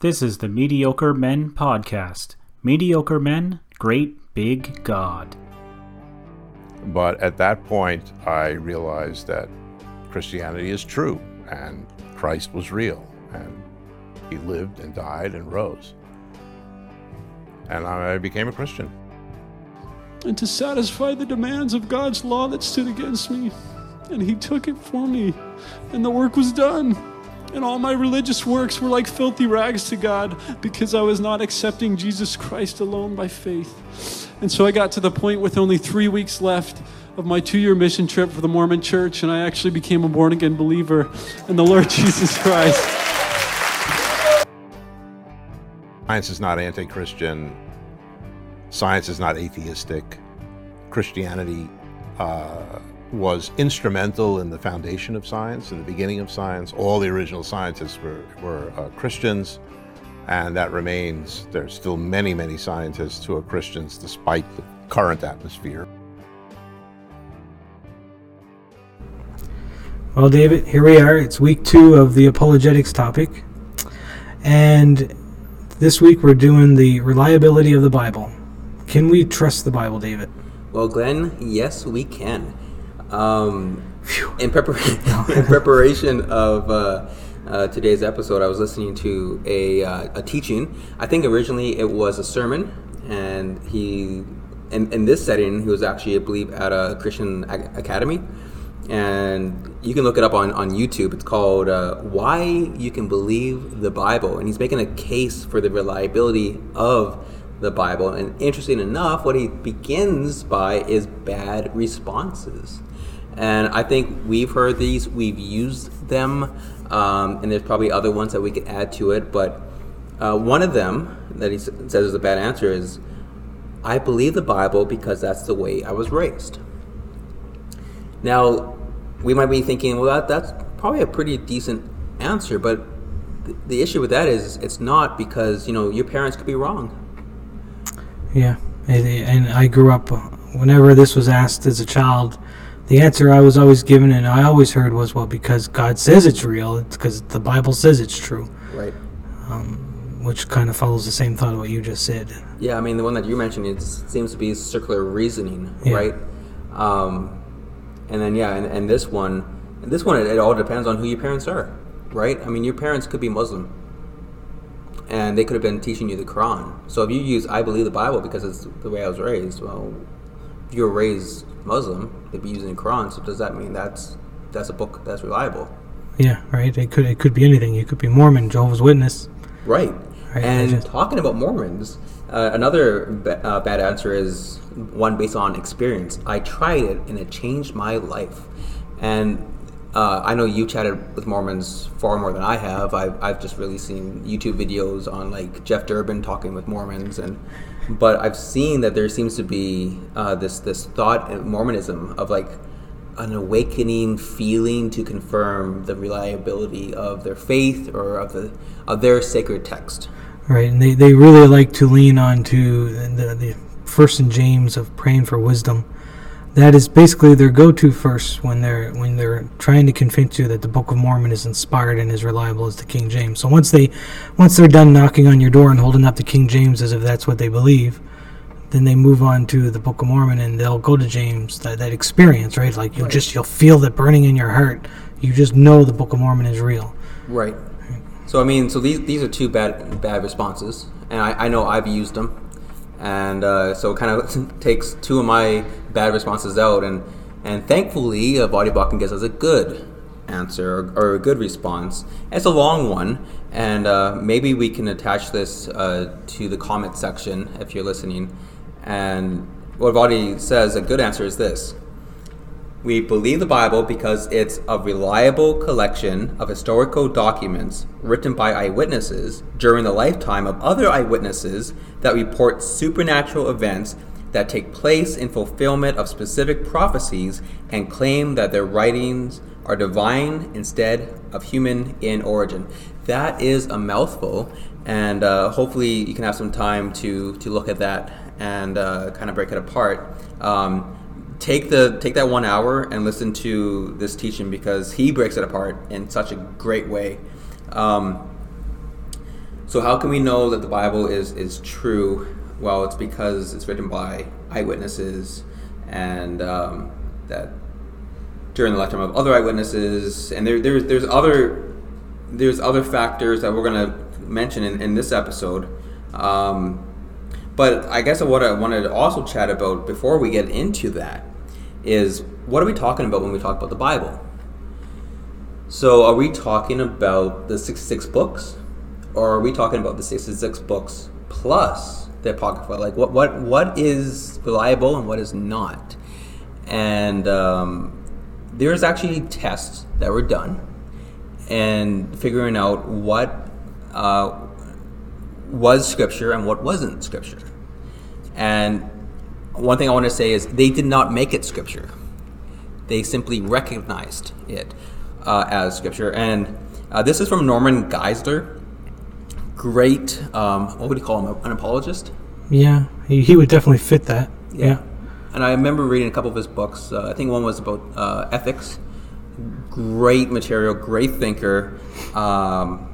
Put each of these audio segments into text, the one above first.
This is the Mediocre Men Podcast. Mediocre men, great big God. But at that point, I realized that Christianity is true and Christ was real and he lived and died and rose. And I became a Christian. And to satisfy the demands of God's law that stood against me. And he took it for me, and the work was done. And all my religious works were like filthy rags to God because I was not accepting Jesus Christ alone by faith. And so I got to the point with only three weeks left of my two year mission trip for the Mormon church, and I actually became a born again believer in the Lord Jesus Christ. Science is not anti Christian, science is not atheistic. Christianity uh, was instrumental in the foundation of science, in the beginning of science. All the original scientists were, were uh, Christians, and that remains. There's still many, many scientists who are Christians despite the current atmosphere. Well, David, here we are. It's week two of the apologetics topic. And this week we're doing the reliability of the Bible. Can we trust the Bible, David? Well, Glenn, yes, we can. Um, in, prepar- in, preparation of uh, uh, today's episode, I was listening to a, uh, a teaching. I think originally it was a sermon, and he, in, in this setting, he was actually, I believe, at a Christian academy and you can look it up on, on YouTube. It's called uh, Why You Can Believe the Bible. And he's making a case for the reliability of the Bible. And interesting enough, what he begins by is bad responses. And I think we've heard these, we've used them, um, and there's probably other ones that we could add to it. But uh, one of them that he says is a bad answer is I believe the Bible because that's the way I was raised. Now, we might be thinking, well, that, that's probably a pretty decent answer, but th- the issue with that is it's not because, you know, your parents could be wrong. Yeah, and I grew up, whenever this was asked as a child, the answer I was always given and I always heard was, well, because God says it's real, it's because the Bible says it's true. Right. Um, which kind of follows the same thought of what you just said. Yeah, I mean, the one that you mentioned, it seems to be circular reasoning, yeah. right? Um, and then yeah, and, and this one, this one, it, it all depends on who your parents are, right? I mean, your parents could be Muslim, and they could have been teaching you the Quran. So if you use "I believe the Bible" because it's the way I was raised, well, if you were raised Muslim, they'd be using the Quran. So does that mean that's that's a book that's reliable? Yeah, right. It could it could be anything. It could be Mormon, Jehovah's Witness. Right. right. And just... talking about Mormons, uh, another ba- uh, bad answer is one based on experience. I tried it and it changed my life. And uh, I know you chatted with Mormons far more than I have. I've, I've just really seen YouTube videos on like Jeff Durbin talking with Mormons, and but I've seen that there seems to be uh, this this thought in Mormonism of like an awakening feeling to confirm the reliability of their faith or of the of their sacred text. Right, and they, they really like to lean on to the, the First and James of praying for wisdom. That is basically their go-to first when they're when they're trying to convince you that the Book of Mormon is inspired and as reliable as the King James. So once they once they're done knocking on your door and holding up the King James as if that's what they believe, then they move on to the Book of Mormon and they'll go to James. That that experience, right? Like you'll right. just you'll feel that burning in your heart. You just know the Book of Mormon is real. Right. So I mean, so these these are two bad bad responses, and I, I know I've used them and uh, so it kind of takes two of my bad responses out. And and thankfully uh, Voddie Baucham gives us a good answer or, or, a good response. It's a long one. And uh, maybe we can attach this uh, to the comment section if you're listening. And what Voddie says a good answer is this we believe the Bible because it's a reliable collection of historical documents written by eyewitnesses during the lifetime of other eyewitnesses that report supernatural events that take place in fulfillment of specific prophecies and claim that their writings are divine instead of human in origin. That is a mouthful, and uh, hopefully you can have some time to, to look at that and uh, kind of break it apart. Um, take the take that one hour and listen to this teaching because he breaks it apart in such a great way. Um, So how can we know that the Bible is is true? Well, it's because it's written by eyewitnesses, and um, that during the lifetime of other eyewitnesses, and there, there's there's other there's other factors that we're to mention in, in this episode. Um, but I guess what I wanted to also chat about before we get into that is what are we talking about when we talk about the Bible? So are we talking about the 66 books? Or are we talking about the 66 books plus the Apocrypha? Like what, what, what is reliable and what is not? And um, there's actually tests that were done and figuring out what uh, was scripture and what wasn't scripture. And one thing I want to say is they did not make it scripture. They simply recognized it uh, as scripture. And uh, this is from Norman Geisler. Great, um, what would you call him? An apologist? Yeah, he, he would definitely fit that. Yeah. And I remember reading a couple of his books. Uh, I think one was about uh, ethics. Great material, great thinker. Um,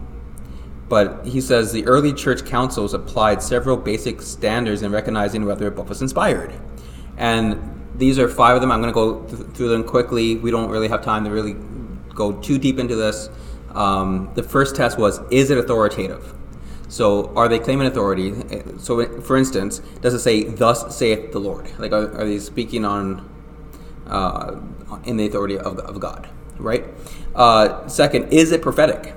but he says the early church councils applied several basic standards in recognizing whether a book was inspired. And these are five of them. I'm going to go th- through them quickly. We don't really have time to really go too deep into this. Um, the first test was is it authoritative? So, are they claiming authority? So, for instance, does it say, "Thus saith the Lord"? Like, are, are they speaking on uh, in the authority of, of God? Right. Uh, second, is it prophetic?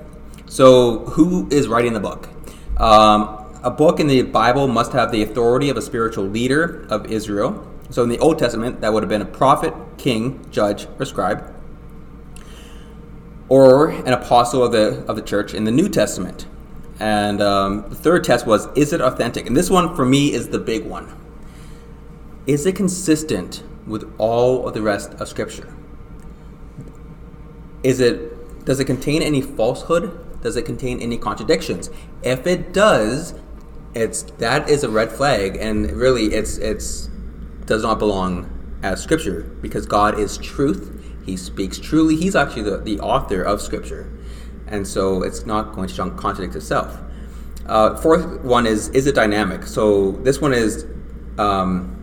So, who is writing the book? Um, a book in the Bible must have the authority of a spiritual leader of Israel. So, in the Old Testament, that would have been a prophet, king, judge, or scribe, or an apostle of the of the church. In the New Testament, and um, the third test was, is it authentic? And this one for me is the big one. Is it consistent with all of the rest of Scripture? Is it does it contain any falsehood? Does it contain any contradictions? If it does, it's that is a red flag, and really, it's it's does not belong as Scripture because God is truth. He speaks truly. He's actually the, the author of Scripture, and so it's not going to contradict itself. Uh, fourth one is is it dynamic? So this one is um,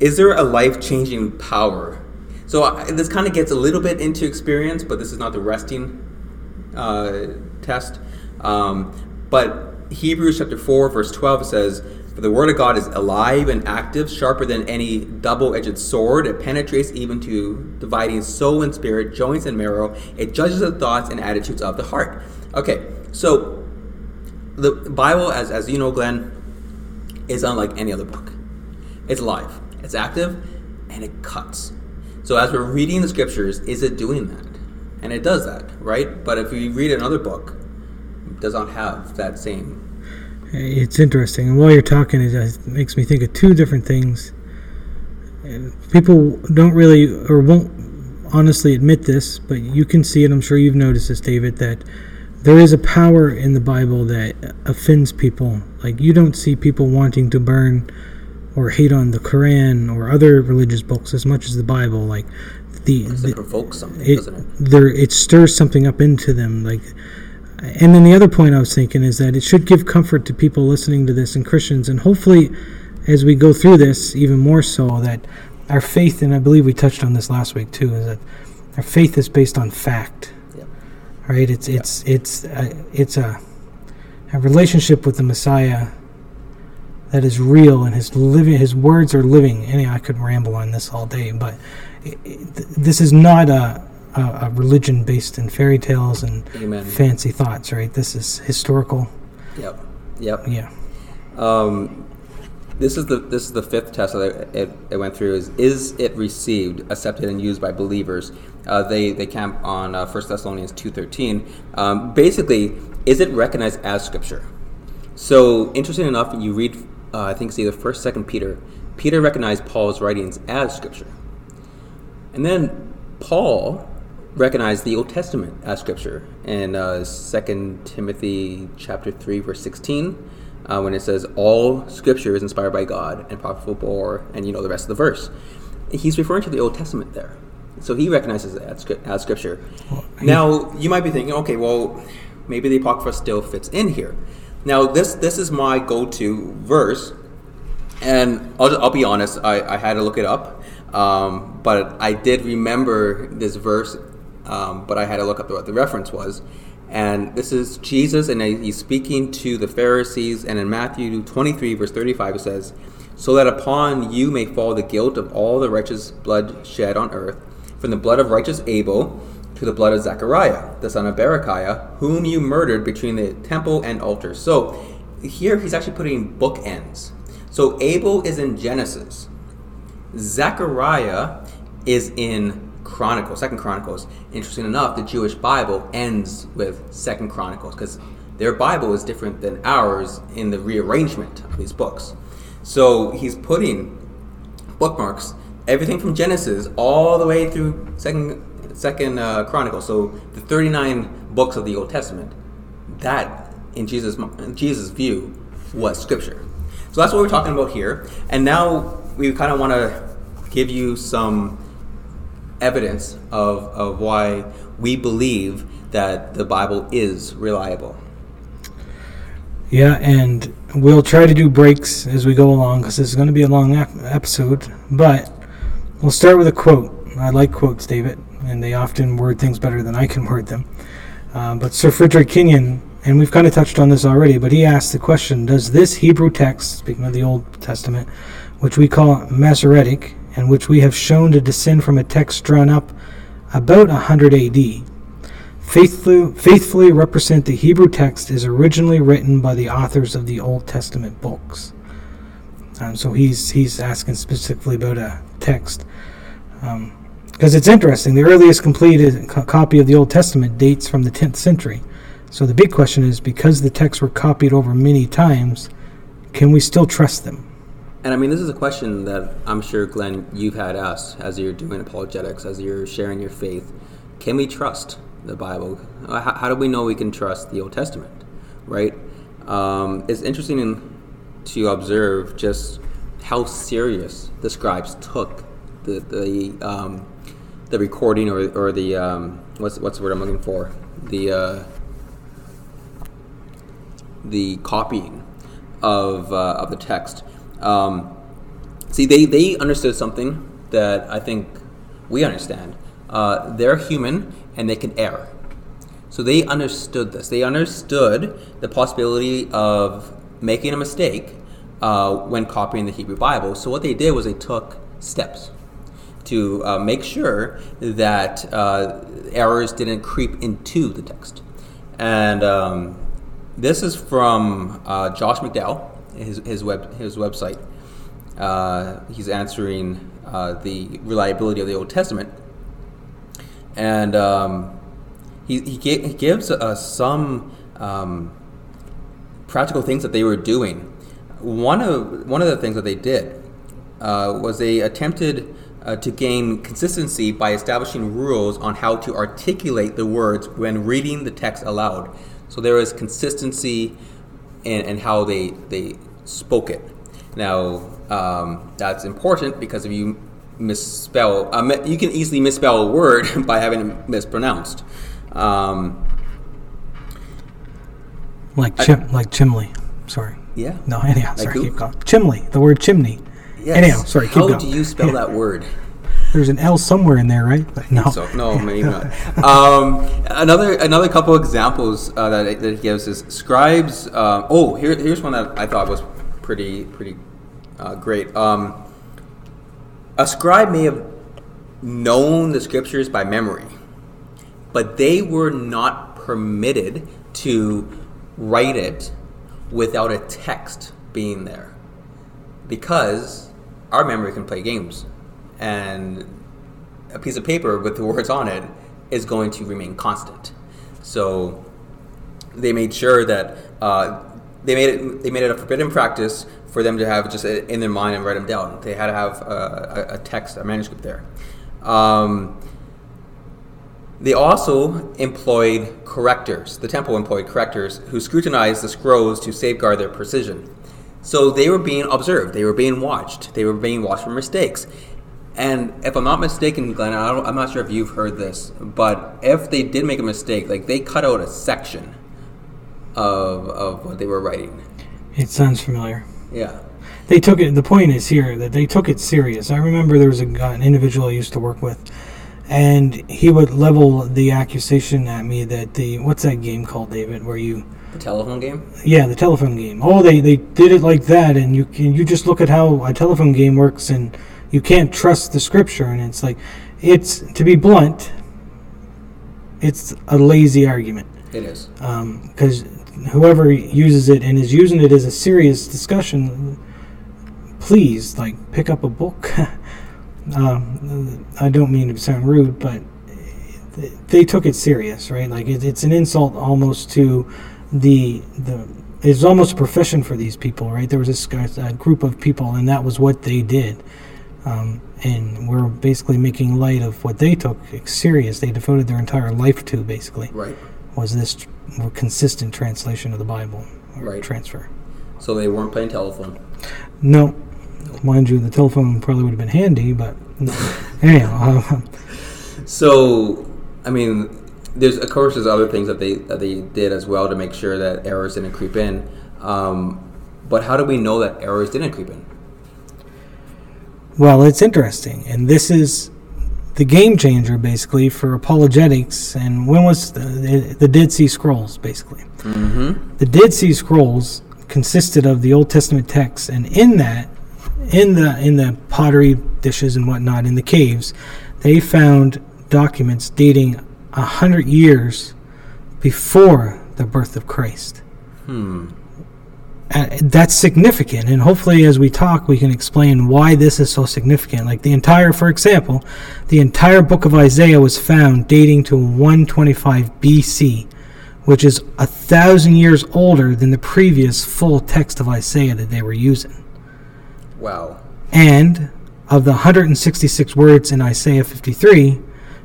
is there a life changing power? So uh, this kind of gets a little bit into experience, but this is not the resting uh, test. Um, but Hebrews chapter 4, verse 12 says, For the word of God is alive and active, sharper than any double edged sword. It penetrates even to dividing soul and spirit, joints and marrow. It judges the thoughts and attitudes of the heart. Okay, so the Bible, as, as you know, Glenn, is unlike any other book. It's alive, it's active, and it cuts. So as we're reading the scriptures, is it doing that? and it does that, right? But if we read another book, does not have that same. It's interesting, and while you're talking, it makes me think of two different things. People don't really or won't honestly admit this, but you can see it. I'm sure you've noticed this, David, that there is a power in the Bible that offends people. Like you don't see people wanting to burn or hate on the Quran or other religious books as much as the Bible. Like the, the it provokes something, it, doesn't it? There, it stirs something up into them, like. And then the other point I was thinking is that it should give comfort to people listening to this and Christians, and hopefully, as we go through this, even more so that our faith, and I believe we touched on this last week too, is that our faith is based on fact. Yep. Right? It's it's it's a, it's a a relationship with the Messiah that is real and his living his words are living. And I could ramble on this all day, but this is not a, a, a, religion based in fairy tales and Amen. fancy thoughts, right? This is historical. Yep. Yep. Yeah. Um, this is the this is the fifth test that it, it, went through. Is is it received, accepted, and used by believers? Uh, they they camp on uh, 1 Thessalonians two thirteen. Um, basically, is it recognized as scripture? So interesting enough, you read uh, I think it's either First Second Peter. Peter recognized Paul's writings as scripture. And then Paul recognized the Old Testament as scripture in uh, 2 Timothy chapter 3 verse 16 uh, when it says all scripture is inspired by God and profitable for and you know the rest of the verse. He's referring to the Old Testament there. So he recognizes it as, as scripture. Well, now you might be thinking, okay, well maybe the Apocrypha still fits in here. Now, this this is my go-to verse, and I'll, I'll be honest, I, I had to look it up, um, but I did remember this verse, um, but I had to look up what the reference was. And this is Jesus, and he's speaking to the Pharisees. And in Matthew 23, verse 35, it says, So that upon you may fall the guilt of all the righteous blood shed on earth, from the blood of righteous Abel to the blood of Zechariah, the son of Berechiah, whom you murdered between the temple and altar. So here he's actually putting bookends. So Abel is in Genesis. Zechariah is in Chronicles, Second Chronicles. Interesting enough, the Jewish Bible ends with Second Chronicles because their Bible is different than ours in the rearrangement of these books. So he's putting bookmarks, everything from Genesis all the way through Second Second uh, Chronicles. So the 39 books of the Old Testament, that in Jesus in Jesus' view was Scripture. So that's what we're talking about here. And now we kind of want to give you some evidence of, of why we believe that the Bible is reliable. Yeah, and we'll try to do breaks as we go along because this is going to be a long ep- episode. But we'll start with a quote. I like quotes, David, and they often word things better than I can word them. Uh, but Sir Frederick Kenyon, and we've kind of touched on this already, but he asked the question Does this Hebrew text, speaking of the Old Testament, which we call Masoretic, and which we have shown to descend from a text drawn up about 100 AD, faithfully, faithfully represent the Hebrew text as originally written by the authors of the Old Testament books. Um, so he's he's asking specifically about a text because it's interesting. The earliest completed co- copy of the Old Testament dates from the 10th century. So the big question is, because the texts were copied over many times, can we still trust them? And I mean, this is a question that I'm sure, Glenn, you've had asked as you're doing apologetics, as you're sharing your faith. Can we trust the Bible? How, how do we know we can trust the Old Testament, right? Um, it's interesting to observe just how serious the scribes took the the um, the recording or, or the um, what's what's the word I'm looking for the uh, the copying of uh, of the text. Um, see, they they understood something that I think we understand. Uh, they're human and they can err. So they understood this. They understood the possibility of making a mistake uh, when copying the Hebrew Bible. So what they did was they took steps to uh, make sure that uh, errors didn't creep into the text. And um, this is from uh, Josh McDowell, his, his, web, his website. Uh, he's answering uh, the reliability of the Old Testament. And um, he, he, ga- he gives us some um, practical things that they were doing. One of, one of the things that they did uh, was they attempted uh, to gain consistency by establishing rules on how to articulate the words when reading the text aloud. So there is consistency in, in how they, they spoke it. Now, um, that's important because if you misspell, uh, you can easily misspell a word by having it mispronounced. Um, Like chim, like chimney. Sorry. yeah. No, anyhow, Like sorry, who? keep going. Chimney, the word chimney. Yes. Anyhow, sorry, keep How going. do you spell that word? There's an L somewhere in there, right? But no. So no, maybe not. Um, another another couple examples uh, that, that he gives is scribes. Uh, oh, here, here's one that I thought was pretty pretty uh, great. Um, a scribe may have known the scriptures by memory, but they were not permitted to write it without a text being there because our memory can play games and a piece of paper with the words on it is going to remain constant so they made sure that uh, they made it they made it a forbidden practice for them to have just it in their mind and write them down they had to have a, a, a text a manuscript there um, they also employed correctors. The temple employed correctors who scrutinized the scrolls to safeguard their precision. So they were being observed, they were being watched, they were being watched for mistakes. And if I'm not mistaken, Glenn, I I'm not sure if you've heard this, but if they did make a mistake, like they cut out a section of of what they were writing. It sounds familiar. Yeah. They took it. The point is here that they took it serious. I remember there was a an individual I used to work with, and he would level the accusation at me that the what's that game called, David, where you The telephone game. Yeah, the telephone game. Oh, they, they did it like that, and you can you just look at how a telephone game works, and you can't trust the scripture. And it's like, it's to be blunt, it's a lazy argument It is. Um, because whoever uses it and is using it as a serious discussion, please like pick up a book. um, I don't mean to sound rude, but they took it serious, right? Like it, it's an insult almost to the the. It's almost a profession for these people, right? There was this guy, a group of people, and that was what they did. Um, and we're basically making light of what they took serious. They devoted their entire life to, basically Right. Was this tr- more consistent translation of the Bible or Right. transfer. So they weren't playing telephone. No, mind you, the telephone probably would have been handy, but anyhow, uh, So, I mean, there's of course there's other things that they that they did as well to make sure that errors didn't creep in. Um, but how do we know that errors didn't creep in? well, it's interesting, and this is the game changer basically for apologetics. And when was the, the Dead Sea Scrolls basically? Mm-hmm. The Dead Sea Scrolls consisted of the Old Testament texts, and in that, in the in the pottery dishes and whatnot in the caves, they found documents dating a hundred years before the birth of Christ. Hmm. Uh, that's significant, and hopefully, as we talk, we can explain why this is so significant. Like the entire, for example, the entire book of Isaiah was found dating to 125 BC, which is a thousand years older than the previous full text of Isaiah that they were using. Wow. And of the 166 words in Isaiah 53,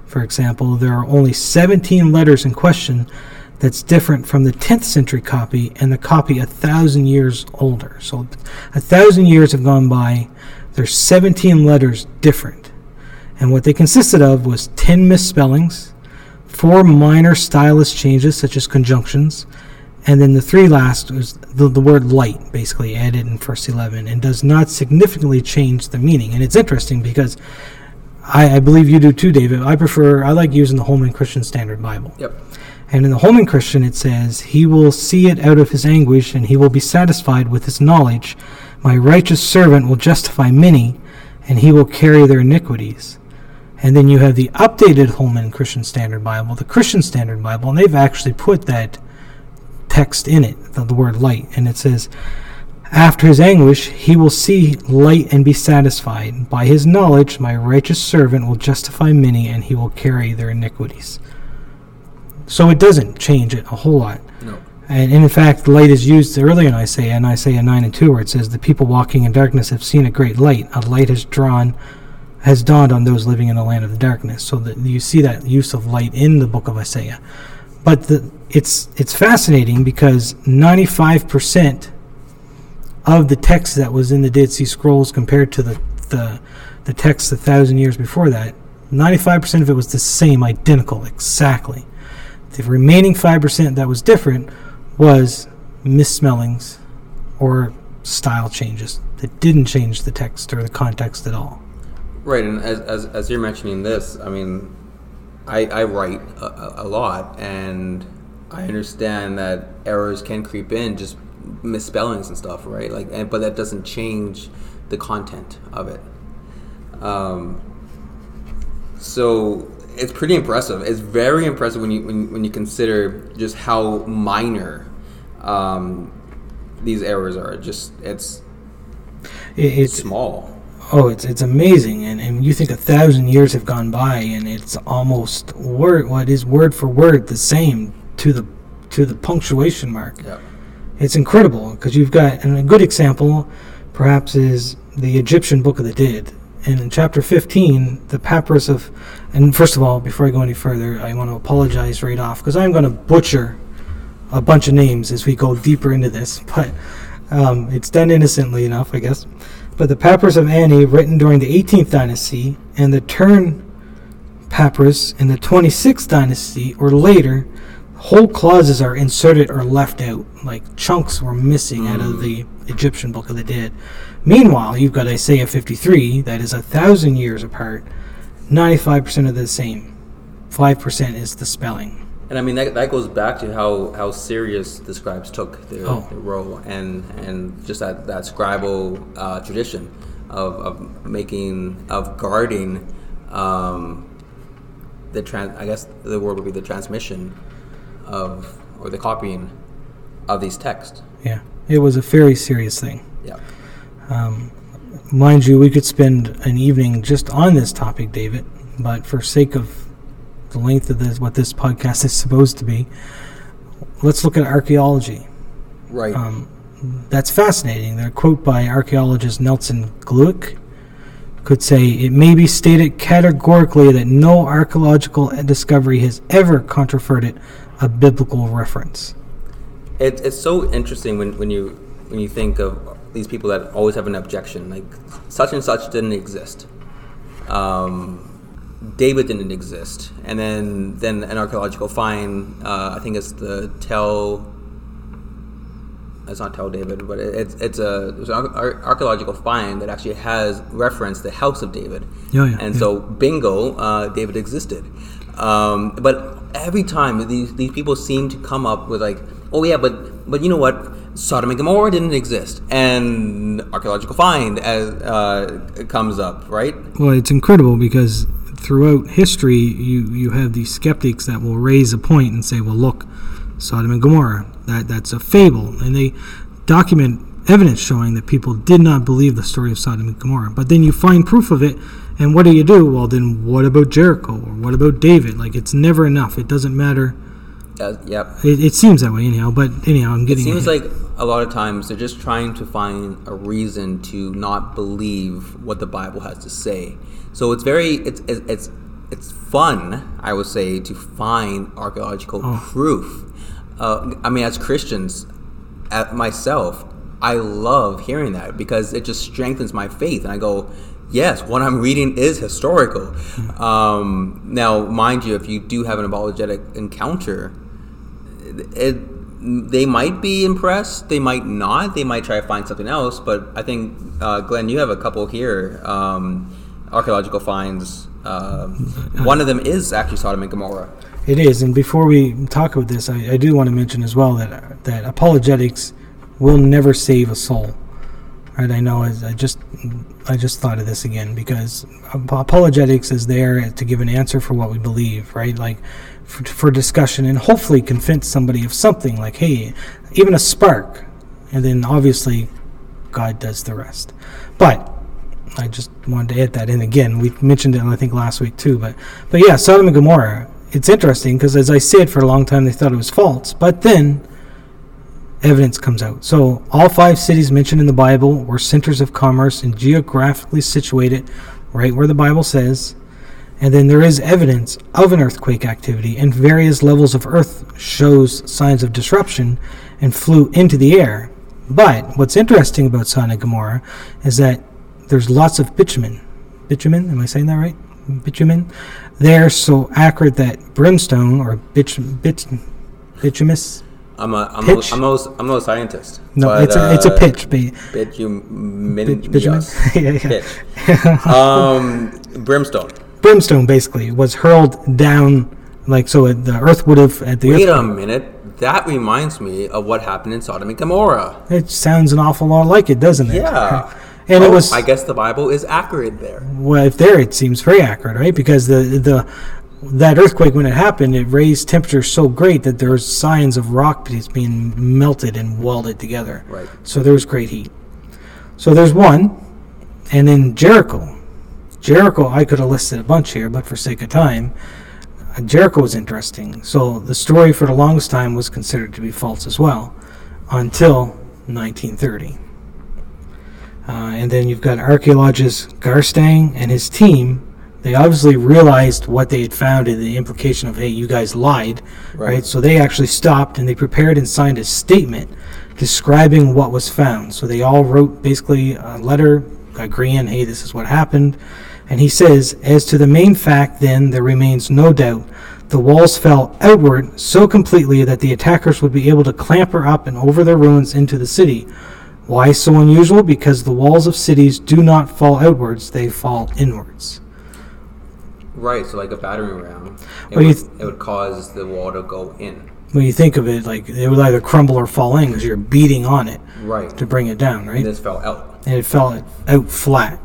for example, there are only 17 letters in question that's different from the 10th century copy and the copy a thousand years older. So a thousand years have gone by. There's 17 letters different. And what they consisted of was 10 misspellings, four minor stylist changes such as conjunctions, and then the three last was the, the word light basically added in verse 11 and does not significantly change the meaning. And it's interesting because I, I believe you do too, David. I prefer, I like using the Holman Christian Standard Bible. Yep. And in the Holman Christian, it says, He will see it out of his anguish, and he will be satisfied with his knowledge. My righteous servant will justify many, and he will carry their iniquities. And then you have the updated Holman Christian Standard Bible, the Christian Standard Bible, and they've actually put that text in it, the, the word light, and it says, After his anguish, he will see light and be satisfied. By his knowledge, my righteous servant will justify many, and he will carry their iniquities. So it doesn't change it a whole lot. No. And in fact, the light is used earlier in Isaiah, in Isaiah 9 and 2, where it says, The people walking in darkness have seen a great light. A light has drawn, has dawned on those living in the land of the darkness. So that you see that use of light in the book of Isaiah. But the, it's it's fascinating because 95% of the text that was in the Dead Sea Scrolls compared to the the, the text a thousand years before that, 95% of it was the same, identical, exactly. The remaining 5% that was different was misspellings or style changes that didn't change the text or the context at all. Right, and as, as, as you're mentioning this, I mean, I, I write a, a- lot, and I understand that errors can creep in, just misspellings and stuff, right? Like, and, but that doesn't change the content of it. Um, so it's pretty impressive. It's very impressive when you when, when you consider just how minor um, these errors are. Just it's It, it's small. oh, it's it's amazing, and, and you think a thousand years have gone by, and it's almost word what is word for word the same to the to the punctuation mark. Yeah. It's incredible because you've got, and a good example perhaps is the Egyptian Book of the Dead. And in chapter 15, the papyrus of, and first of all, before I go any further, I want to apologize right off because I'm going to butcher a bunch of names as we go deeper into this, but um, it's done innocently enough, I guess. But the papyrus of Ani, written during the 18th dynasty, and the Turn papyrus in the 26th dynasty or later, whole clauses are inserted or left out. Like chunks were missing out of the Egyptian Book of the Dead. Meanwhile, you've got Isaiah 53 that is a thousand years apart. 95% of the same. 5% is the spelling. And I mean that, that goes back to how, how serious the scribes took their, Oh. their role and and just that that scribal uh, tradition of, of making of guarding um, the trans I guess the word would be the transmission of or the copying of these texts. Yeah. It was a very serious thing. Yeah. Mind you, we could spend an evening just on this topic, David, but for sake of the length of this, what this podcast is supposed to be, let's look at archaeology. Right. Um, That's fascinating. The quote by archaeologist Nelson Glueck could say, It may be stated categorically that no archaeological discovery has ever controverted a biblical reference. It, it's so interesting when, when you when you think of these people that always have an objection, like such and such didn't exist. Um, David didn't exist, and then then an archaeological find. Uh, I think it's the tell. It's not tell David, but it, it's it's a it's an ar- ar- archaeological find that actually has referenced the house of David. Yeah, yeah, and yeah. so bingo, uh, David existed. Um, but every time these these people seem to come up with like, oh yeah, but but you know what, Sodom and Gomorrah didn't exist, and archaeological find as uh, comes up, right? Well, it's incredible because throughout history, you, you have these skeptics that will raise a point and say, well, look, Sodom and Gomorrah, that, that's a fable. And they document evidence showing that people did not believe the story of Sodom and Gomorrah. But then you find proof of it, and what do you do? Well, then what about Jericho? Or what about David? Like, it's never enough. It doesn't matter. Uh, yep. It, it seems that way, anyhow. But anyhow, I'm getting. It seems like a lot of times they're just trying to find a reason to not believe what the Bible has to say. So it's very it's it's it's, it's fun, I would say, to find archaeological proof. Uh, I mean, as Christians, at myself, I love hearing that because it just strengthens my faith, and I go. Yes, what I'm reading is historical. Um, now, mind you, if you do have an apologetic encounter, it, they might be impressed. They might not. They might try to find something else. But I think, uh, Glenn, you have a couple here. Um, archaeological finds. Um, one of them is actually Sodom and Gomorrah. It is, and before we talk about this, I, I do want to mention as well that that apologetics will never save a soul. Right? I know. I just I just thought of this again because apologetics is there to give an answer for what we believe, right? Like for, for discussion and hopefully convince somebody of something. Like, hey, even a spark, and then obviously God does the rest. But I just wanted to add that in again. We mentioned it, I think, last week too. But, but yeah, Sodom and Gomorrah. It's interesting because, as I said, for a long time they thought it was false, but then evidence comes out. So all five cities mentioned in the Bible were centers of commerce and geographically situated right where the Bible says. And then there is evidence of an earthquake activity, and various levels of earth shows signs of disruption and flew into the air. But what's interesting about Sodom and Gomorrah is that there's lots of bitumen. Bitumen, am I saying that right? Bitumen. They're so accurate that brimstone or bit, bit, bituminous. I'm a I'm Pitch? a, I'm a, I'm a scientist. No, but, it's a it's a uh, pitch. Bit- bitumen? Yeah, yeah. Pitch. um, brimstone. Brimstone basically was hurled down, like so. it- The earth would have at the Wait earth, a minute. That reminds me of what happened in Sodom and Gomorrah. It sounds an awful lot like it, doesn't it? Yeah. And Oh, it was I guess the Bible is accurate there. well, if there it seems very accurate, right? Because the the that earthquake when it happened, it raised temperatures so great that there was signs of rock being melted and welded together. Right. So there was great heat. So there's one, and then Jericho. Jericho, I could have listed a bunch here, but for sake of time, Jericho was interesting. So the story for the longest time was considered to be false as well, until 1930. Uh, and then you've got archaeologist Garstang and his team. They obviously realized what they had found and the implication of, hey, you guys lied, right? Right. So they actually stopped and they prepared and signed a statement describing what was found. So they all wrote basically a letter agreeing, hey, this is what happened. And he says, as to the main fact, then, there remains no doubt the walls fell outward so completely that the attackers would be able to clamber up and over their ruins into the city. Why so unusual? Because the walls of cities do not fall outwards, they fall inwards. Right, so like a battering ram, it, would, th- it would cause the wall to go in. When you think of it, like it would either crumble or fall in because you're beating on it Right. to bring it down, right? And this fell out. and it fell out flat.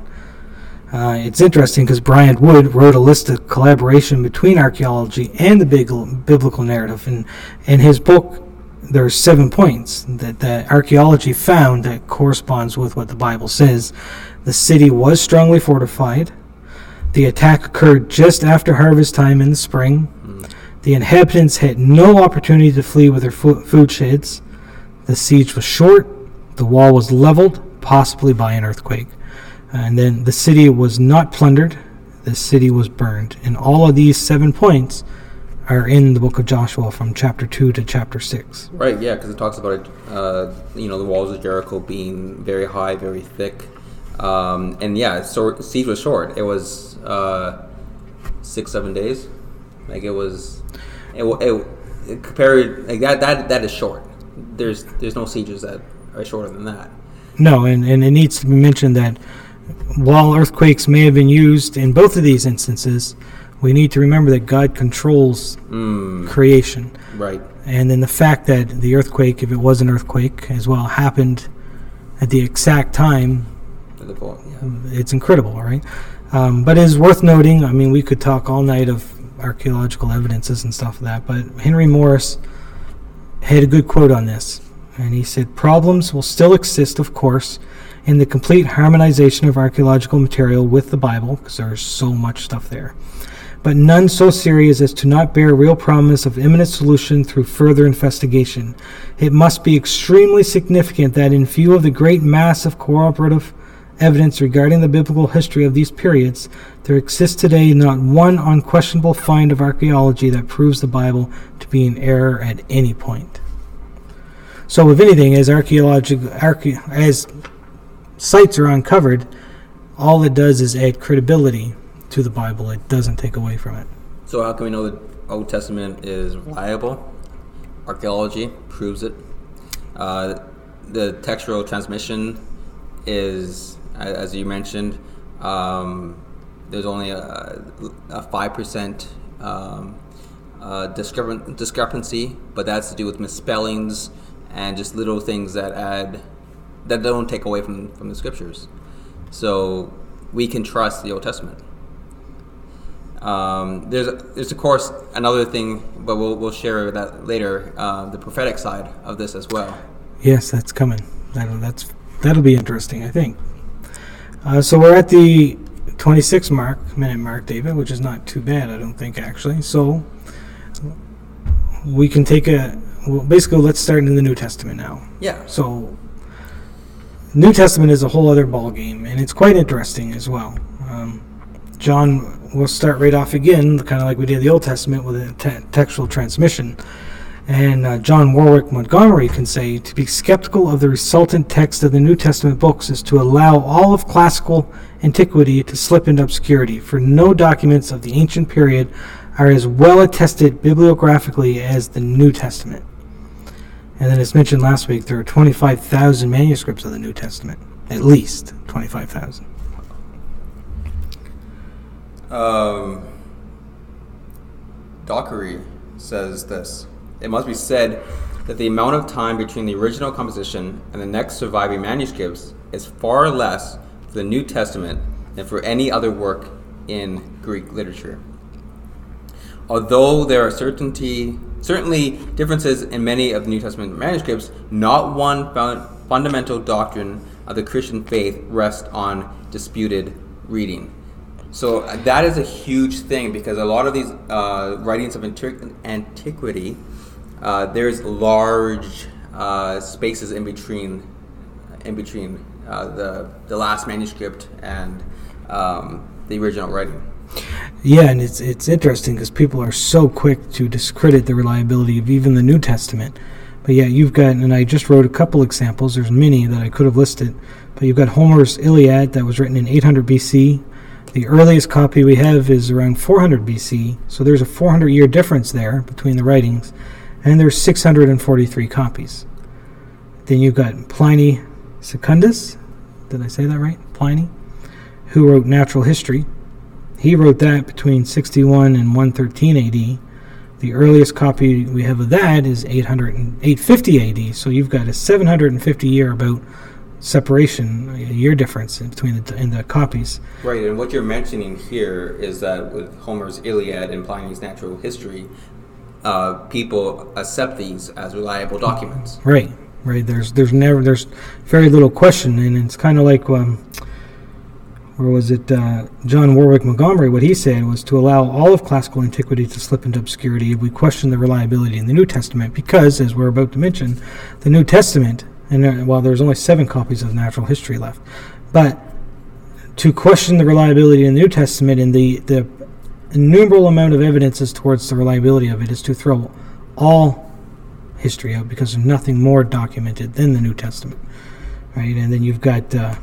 Uh, it's interesting because Bryant Wood wrote a list of collaboration between archaeology and the big, biblical narrative. And in his book, there are seven points that, that archaeology found that corresponds with what the Bible says. The city was strongly fortified. The attack occurred just after harvest time in the spring. The inhabitants had no opportunity to flee with their fo- food sheds. The siege was short. The wall was leveled, possibly by an earthquake. And then the city was not plundered. The city was burned. And all of these seven points are in the book of Joshua from chapter 2 to chapter 6. Right, yeah, because it talks about uh, you know, the walls of Jericho being very high, very thick. Um, and yeah, so siege was short. It was uh, six, seven days. Like it was, it, it, it compared like that. That that is short. There's there's no sieges that are shorter than that. No, and, and it needs to be mentioned that while earthquakes may have been used in both of these instances, we need to remember that God controls Mm, creation. right. And then the fact that the earthquake, if it was an earthquake as well, happened at the exact time The point, yeah. it's incredible, right? Um, but it's worth noting. I mean, we could talk all night of archaeological evidences and stuff like that, but Henry Morris had a good quote on this, and he said, "Problems will still exist, of course, in the complete harmonization of archaeological material with the Bible, because there's so much stuff there." But none so serious as to not bear real promise of imminent solution through further investigation. It must be extremely significant that, in view of the great mass of corroborative evidence regarding the biblical history of these periods, there exists today not one unquestionable find of archaeology that proves the Bible to be in error at any point. So, if anything, as archaeological archae- as sites are uncovered, all it does is add credibility to the Bible. It doesn't take away from it. So how can we know the Old Testament is reliable? Archaeology proves it. Uh, the textual transmission is, as you mentioned, um, there's only a, a 5% um, uh, discrepan- discrepancy, but that's to do with misspellings and just little things that add, that don't take away from, from the scriptures. So we can trust the Old Testament. Um, there's, there's of course another thing, but we'll, we'll share that later. Uh, the prophetic side of this as well. Yes, that's coming. That'll, that's that'll be interesting, I think. Uh, so we're at the 26 mark minute mark, David, which is not too bad, I don't think actually. So we can take a well, basically let's start in the New Testament now. Yeah. So New Testament is a whole other ball game, and it's quite interesting as well. Um, John, we'll start right off again, kind of like we did the Old Testament with a te- textual transmission. And uh, John Warwick Montgomery can say to be skeptical of the resultant text of the New Testament books is to allow all of classical antiquity to slip into obscurity, for no documents of the ancient period are as well attested bibliographically as the New Testament. And then, as mentioned last week, there are 25,000 manuscripts of the New Testament. At least 25,000. Um, Dockery says this It must be said that the amount of time between the original composition and the next surviving manuscripts is far less for the New Testament than for any other work in Greek literature. Although there are certainty, certainly differences in many of the New Testament manuscripts, not one fun- fundamental doctrine of the Christian faith rests on disputed reading. So uh, that is a huge thing because a lot of these uh, writings of antiqu- antiquity, uh, there's large uh, spaces in between, in between uh, the the last manuscript and um, the original writing. Yeah, and it's it's interesting because people are so quick to discredit the reliability of even the New Testament. But yeah, you've got, and I just wrote a couple examples. There's many that I could have listed, but you've got Homer's Iliad that was written in 800 BC, the earliest copy we have is around 400 BC, so there's a 400 year difference there between the writings, and there's 643 copies. Then you've got Pliny Secundus, did I say that right? Pliny, who wrote Natural History. He wrote that between 61 and 113 AD. The earliest copy we have of that is 800 and 850 AD, so you've got a 750 year about separation, a year difference in between the, in the copies. Right, and what you're mentioning here is that with Homer's Iliad and Pliny's Natural History, uh, people accept these as reliable documents. Right, right. There's there's never there's very little question, and it's kind of like um, where was it? Uh, John Warwick Montgomery. What he said was to allow all of classical antiquity to slip into obscurity if we question the reliability in the New Testament, because as we're about to mention, the New Testament, and uh, while there's only seven copies of natural history left, but to question the reliability in the New Testament and the the innumerable amount of evidences towards the reliability of it is to throw all history out because there's nothing more documented than the New Testament, right? And then you've got uh,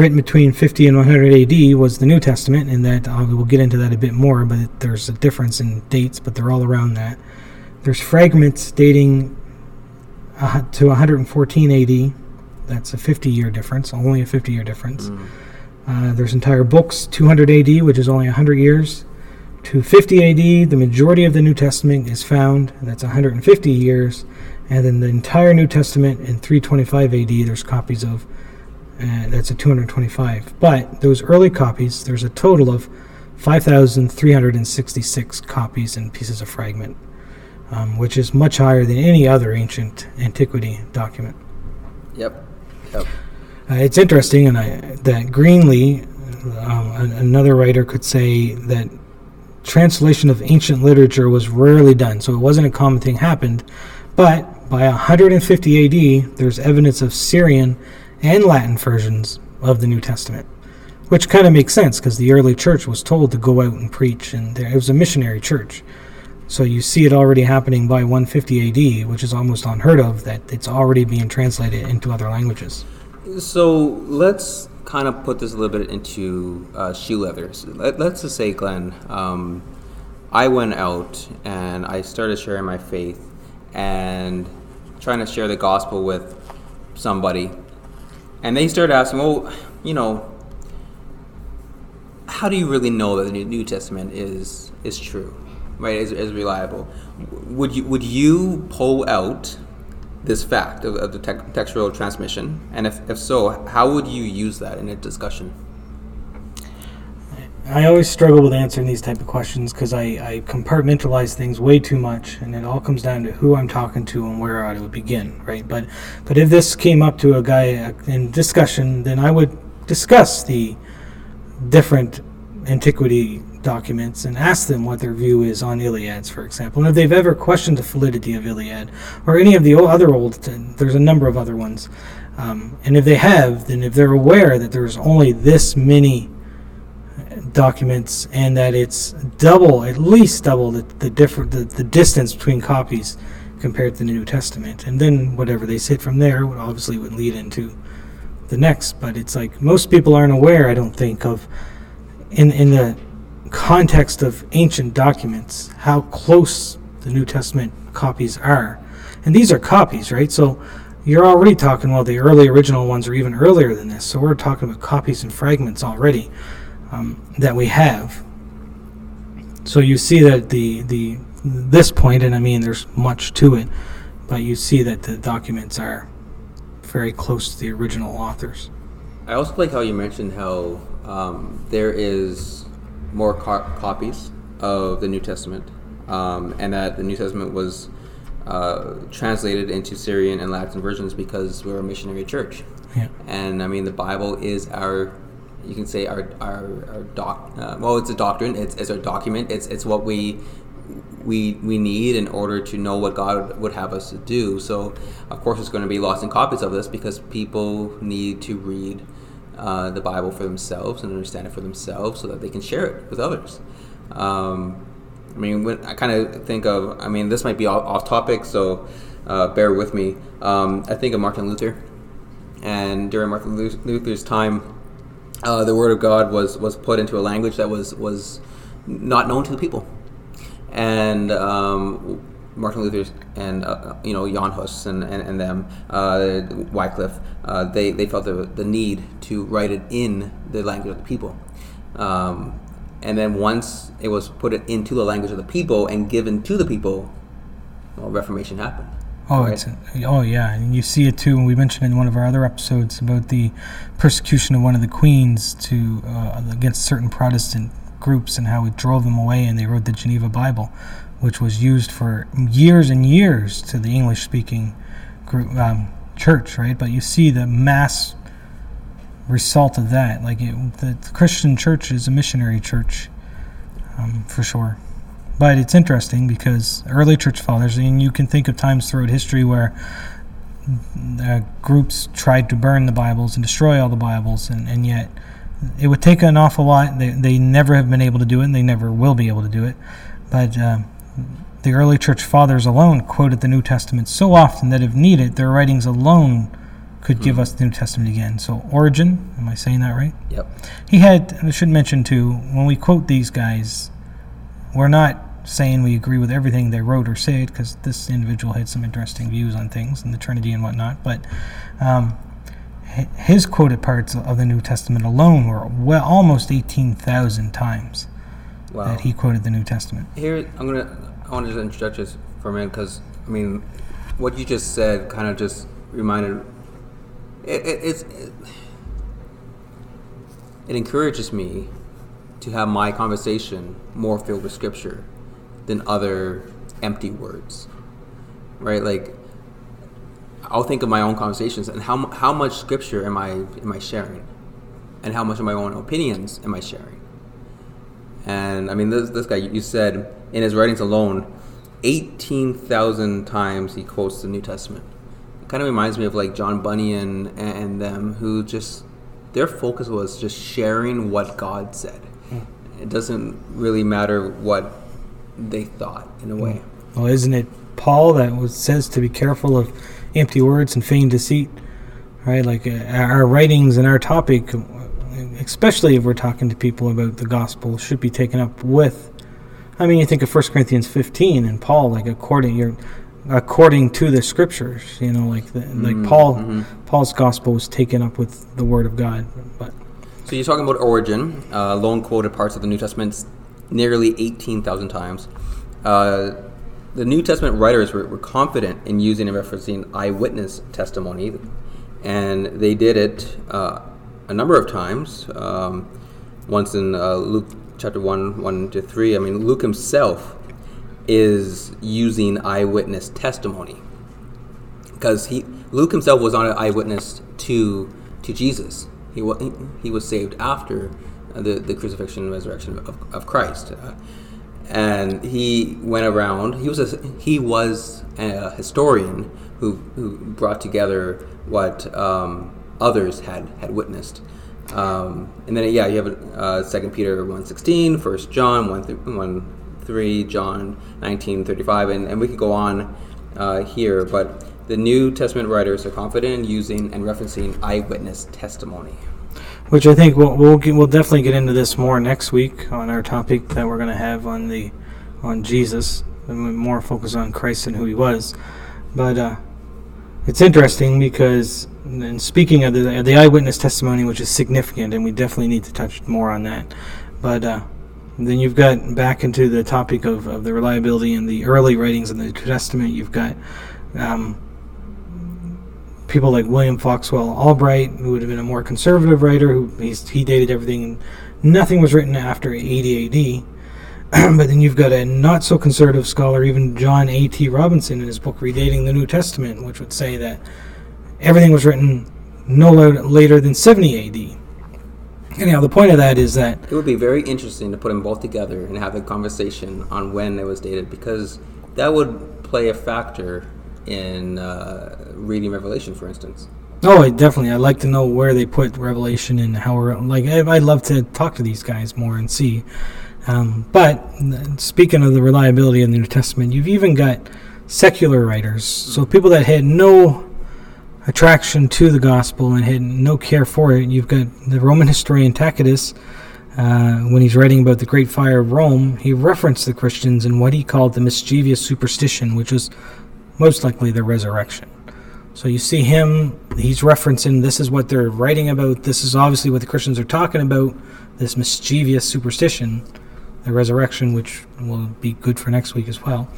written between 50 and 100 AD was the New Testament, and that uh, we'll get into that a bit more. But there's a difference in dates, but they're all around that. There's fragments dating uh, to 114 AD. That's a 50 year difference, only a 50 year difference. Uh, there's entire books, 200 AD, which is only 100 years. To 50 AD, the majority of the New Testament is found. That's 150 years. And then the entire New Testament in 325 AD, there's copies of. Uh, that's a 225. But those early copies, there's a total of 5,366 copies and pieces of fragment, um, which is much higher than any other ancient antiquity document. Yep. Yep. Uh, it's interesting, and I, that Greenlee, um, another writer, could say that translation of ancient literature was rarely done, so it wasn't a common thing happened. But by 150 AD, there's evidence of Syrian and Latin versions of the New Testament, which kind of makes sense because the early church was told to go out and preach, and there, it was a missionary church. So you see it already happening by 150 AD, which is almost unheard of, that it's already being translated into other languages. So let's kind of put this a little bit into uh, shoe leathers. Let, let's just say, Glenn, um, I went out and I started sharing my faith and trying to share the gospel with somebody, and they started asking, "Well, you know, how do you really know that the New- Testament is is true, right? Is, is reliable? Would you would you pull out this fact of, of the tec- textual transmission, and if, if so, how would you use that in a discussion? I always struggle with answering these type of questions because I, I compartmentalize things way too much, and it all comes down to who I'm talking to and where I would begin, right? But but if this came up to a guy uh, in discussion, then I would discuss the different antiquity documents and ask them what their view is on Iliads, for example, and if they've ever questioned the validity of Iliad or any of the other old. There's a number of other ones, um, and if they have, then if they're aware that there's only this many documents and that it's double, at least double the, the different the, the distance between copies compared to the New Testament, and then whatever they said from there would obviously would lead into the next. But it's like most people aren't aware, I don't think, of in in the context of ancient documents how close the New Testament copies are, and these are copies, right? So. You're already talking, well, the early original ones are even earlier than this. So we're talking about copies and fragments already um, that we have. So you see that the the this point, and I mean there's much to it, but you see that the documents are very close to the original authors. I also like how you mentioned how um, there is more co- copies of the New Testament, um, and that the New Testament was uh, translated into Syrian and Latin versions because we're a missionary church. Yeah. And I mean, the Bible is our, you can say our our, our doc. Uh, well, it's a doctrine. It's, it's our document. It's it's what we we we need in order to know what God would have us to do. So, of course, there's going to be lots and copies of this because people need to read uh, the Bible for themselves and understand it for themselves so that they can share it with others. Um, I mean, when I kind of think of, I mean, this might be off, off topic, so uh, bear with me. Um, I think of Martin Luther, and during Martin Luther's time, uh, the word of God was was put into a language that was was not known to the people, and um, Martin Luther and uh, you know Jan Hus and, and, and them, uh, Wycliffe, uh, they they felt the, the need to write it in the language of the people, um, and then once it was put into the language of the people and given to the people, well, Reformation happened. Oh, right? it's oh yeah, and you see it too. And we mentioned in one of our other episodes about the persecution of one of the queens to uh, against certain Protestant groups and how it drove them away, and they wrote the Geneva Bible, which was used for years and years to the English-speaking group um, church, right? But you see the mass result of that. Like it, the, the Christian church is a missionary church, um, for sure. But it's interesting because early church fathers, and you can think of times throughout history where uh, groups tried to burn the Bibles and destroy all the Bibles, and, and yet it would take an awful lot. They, they never have been able to do it, and they never will be able to do it. But uh, the early church fathers alone quoted the New Testament so often that if needed, their writings alone could give us the New Testament again. So, Origen, am I saying that right? Yep. He had, I should mention too, when we quote these guys, we're not saying we agree with everything they wrote or said, because this individual had some interesting views on things and the Trinity and whatnot. But um, his quoted parts of the New Testament alone were well almost eighteen thousand times Wow. that he quoted the New Testament. Here, I'm gonna. I want to just interject this for a minute because I mean, what you just said kind of just reminded. It, it, it's it, it encourages me to have my conversation more filled with scripture than other empty words, right? Like, I'll think of my own conversations and how how much scripture am I am I sharing, and how much of my own opinions am I sharing. And I mean, this, this guy, you said in his writings alone, 18,000 times he quotes the New Testament. It kind of reminds me of like John Bunyan and, and them, who just, their focus was just sharing what God said. Hmm. It doesn't really matter what they thought, in a way. Well, isn't it Paul that was, says to be careful of empty words and feigned deceit? Right? Like uh, our writings and our topic, especially if we're talking to people about the gospel, should be taken up with. I mean, you think of 1 Corinthians 15 and Paul, like according you're, according to the scriptures, you know, like the, like Paul, Paul's gospel was taken up with the word of God. But So you're talking about Origen, uh, lone quoted parts of the New Testament nearly 18,000 times. Uh, the New Testament writers were, were confident in using and referencing eyewitness testimony, and they did it uh, a number of times. Um, once in uh, Luke chapter 1, 1 to 3. I mean, Luke himself is using eyewitness testimony because he Luke himself was not an eyewitness to to Jesus. He was he, was saved after the the crucifixion and resurrection of, of Christ, uh, and he went around. He was a he was a historian who who brought together what um, others had had witnessed. Um, and then yeah, you have uh, Second Peter one sixteen, First John one th- one three, John nineteen thirty five, and and we could go on uh, here, but the New Testament writers are confident in using and referencing eyewitness testimony. Which I think we'll we'll, get, we'll definitely get into this more next week on our topic that we're going to have on the on Jesus, and more focus on Christ and who He was. But uh, it's interesting because, and speaking of the the eyewitness testimony, which is significant, and we definitely need to touch more on that. But uh, then you've got back into the topic of, of the reliability in the early writings of the New Testament. You've got um, people like William Foxwell Albright, who would have been a more conservative writer, who he dated everything. Nothing was written after 80 AD. but then you've got a not so conservative scholar, even John A. T. Robinson, in his book Redating the New Testament, which would say that everything was written no later than 70 AD. Anyhow, the point of that is that It would be very interesting to put them both together and have a conversation on when it was dated because that would play a factor in uh, reading Revelation, for instance. Oh, definitely. I'd like to know where they put Revelation and how we're like. I'd love to talk to these guys more and see. Um, but speaking of the reliability in the New Testament, you've even got secular writers, so people that had no attraction to the gospel and had no care for it. You've got the Roman historian Tacitus, uh, when he's writing about the Great Fire of Rome, he referenced the Christians in what he called the mischievous superstition, which was most likely the resurrection. So you see him, he's referencing this is what they're writing about, this is obviously what the Christians are talking about, this mischievous superstition, the resurrection, which will be good for next week as well.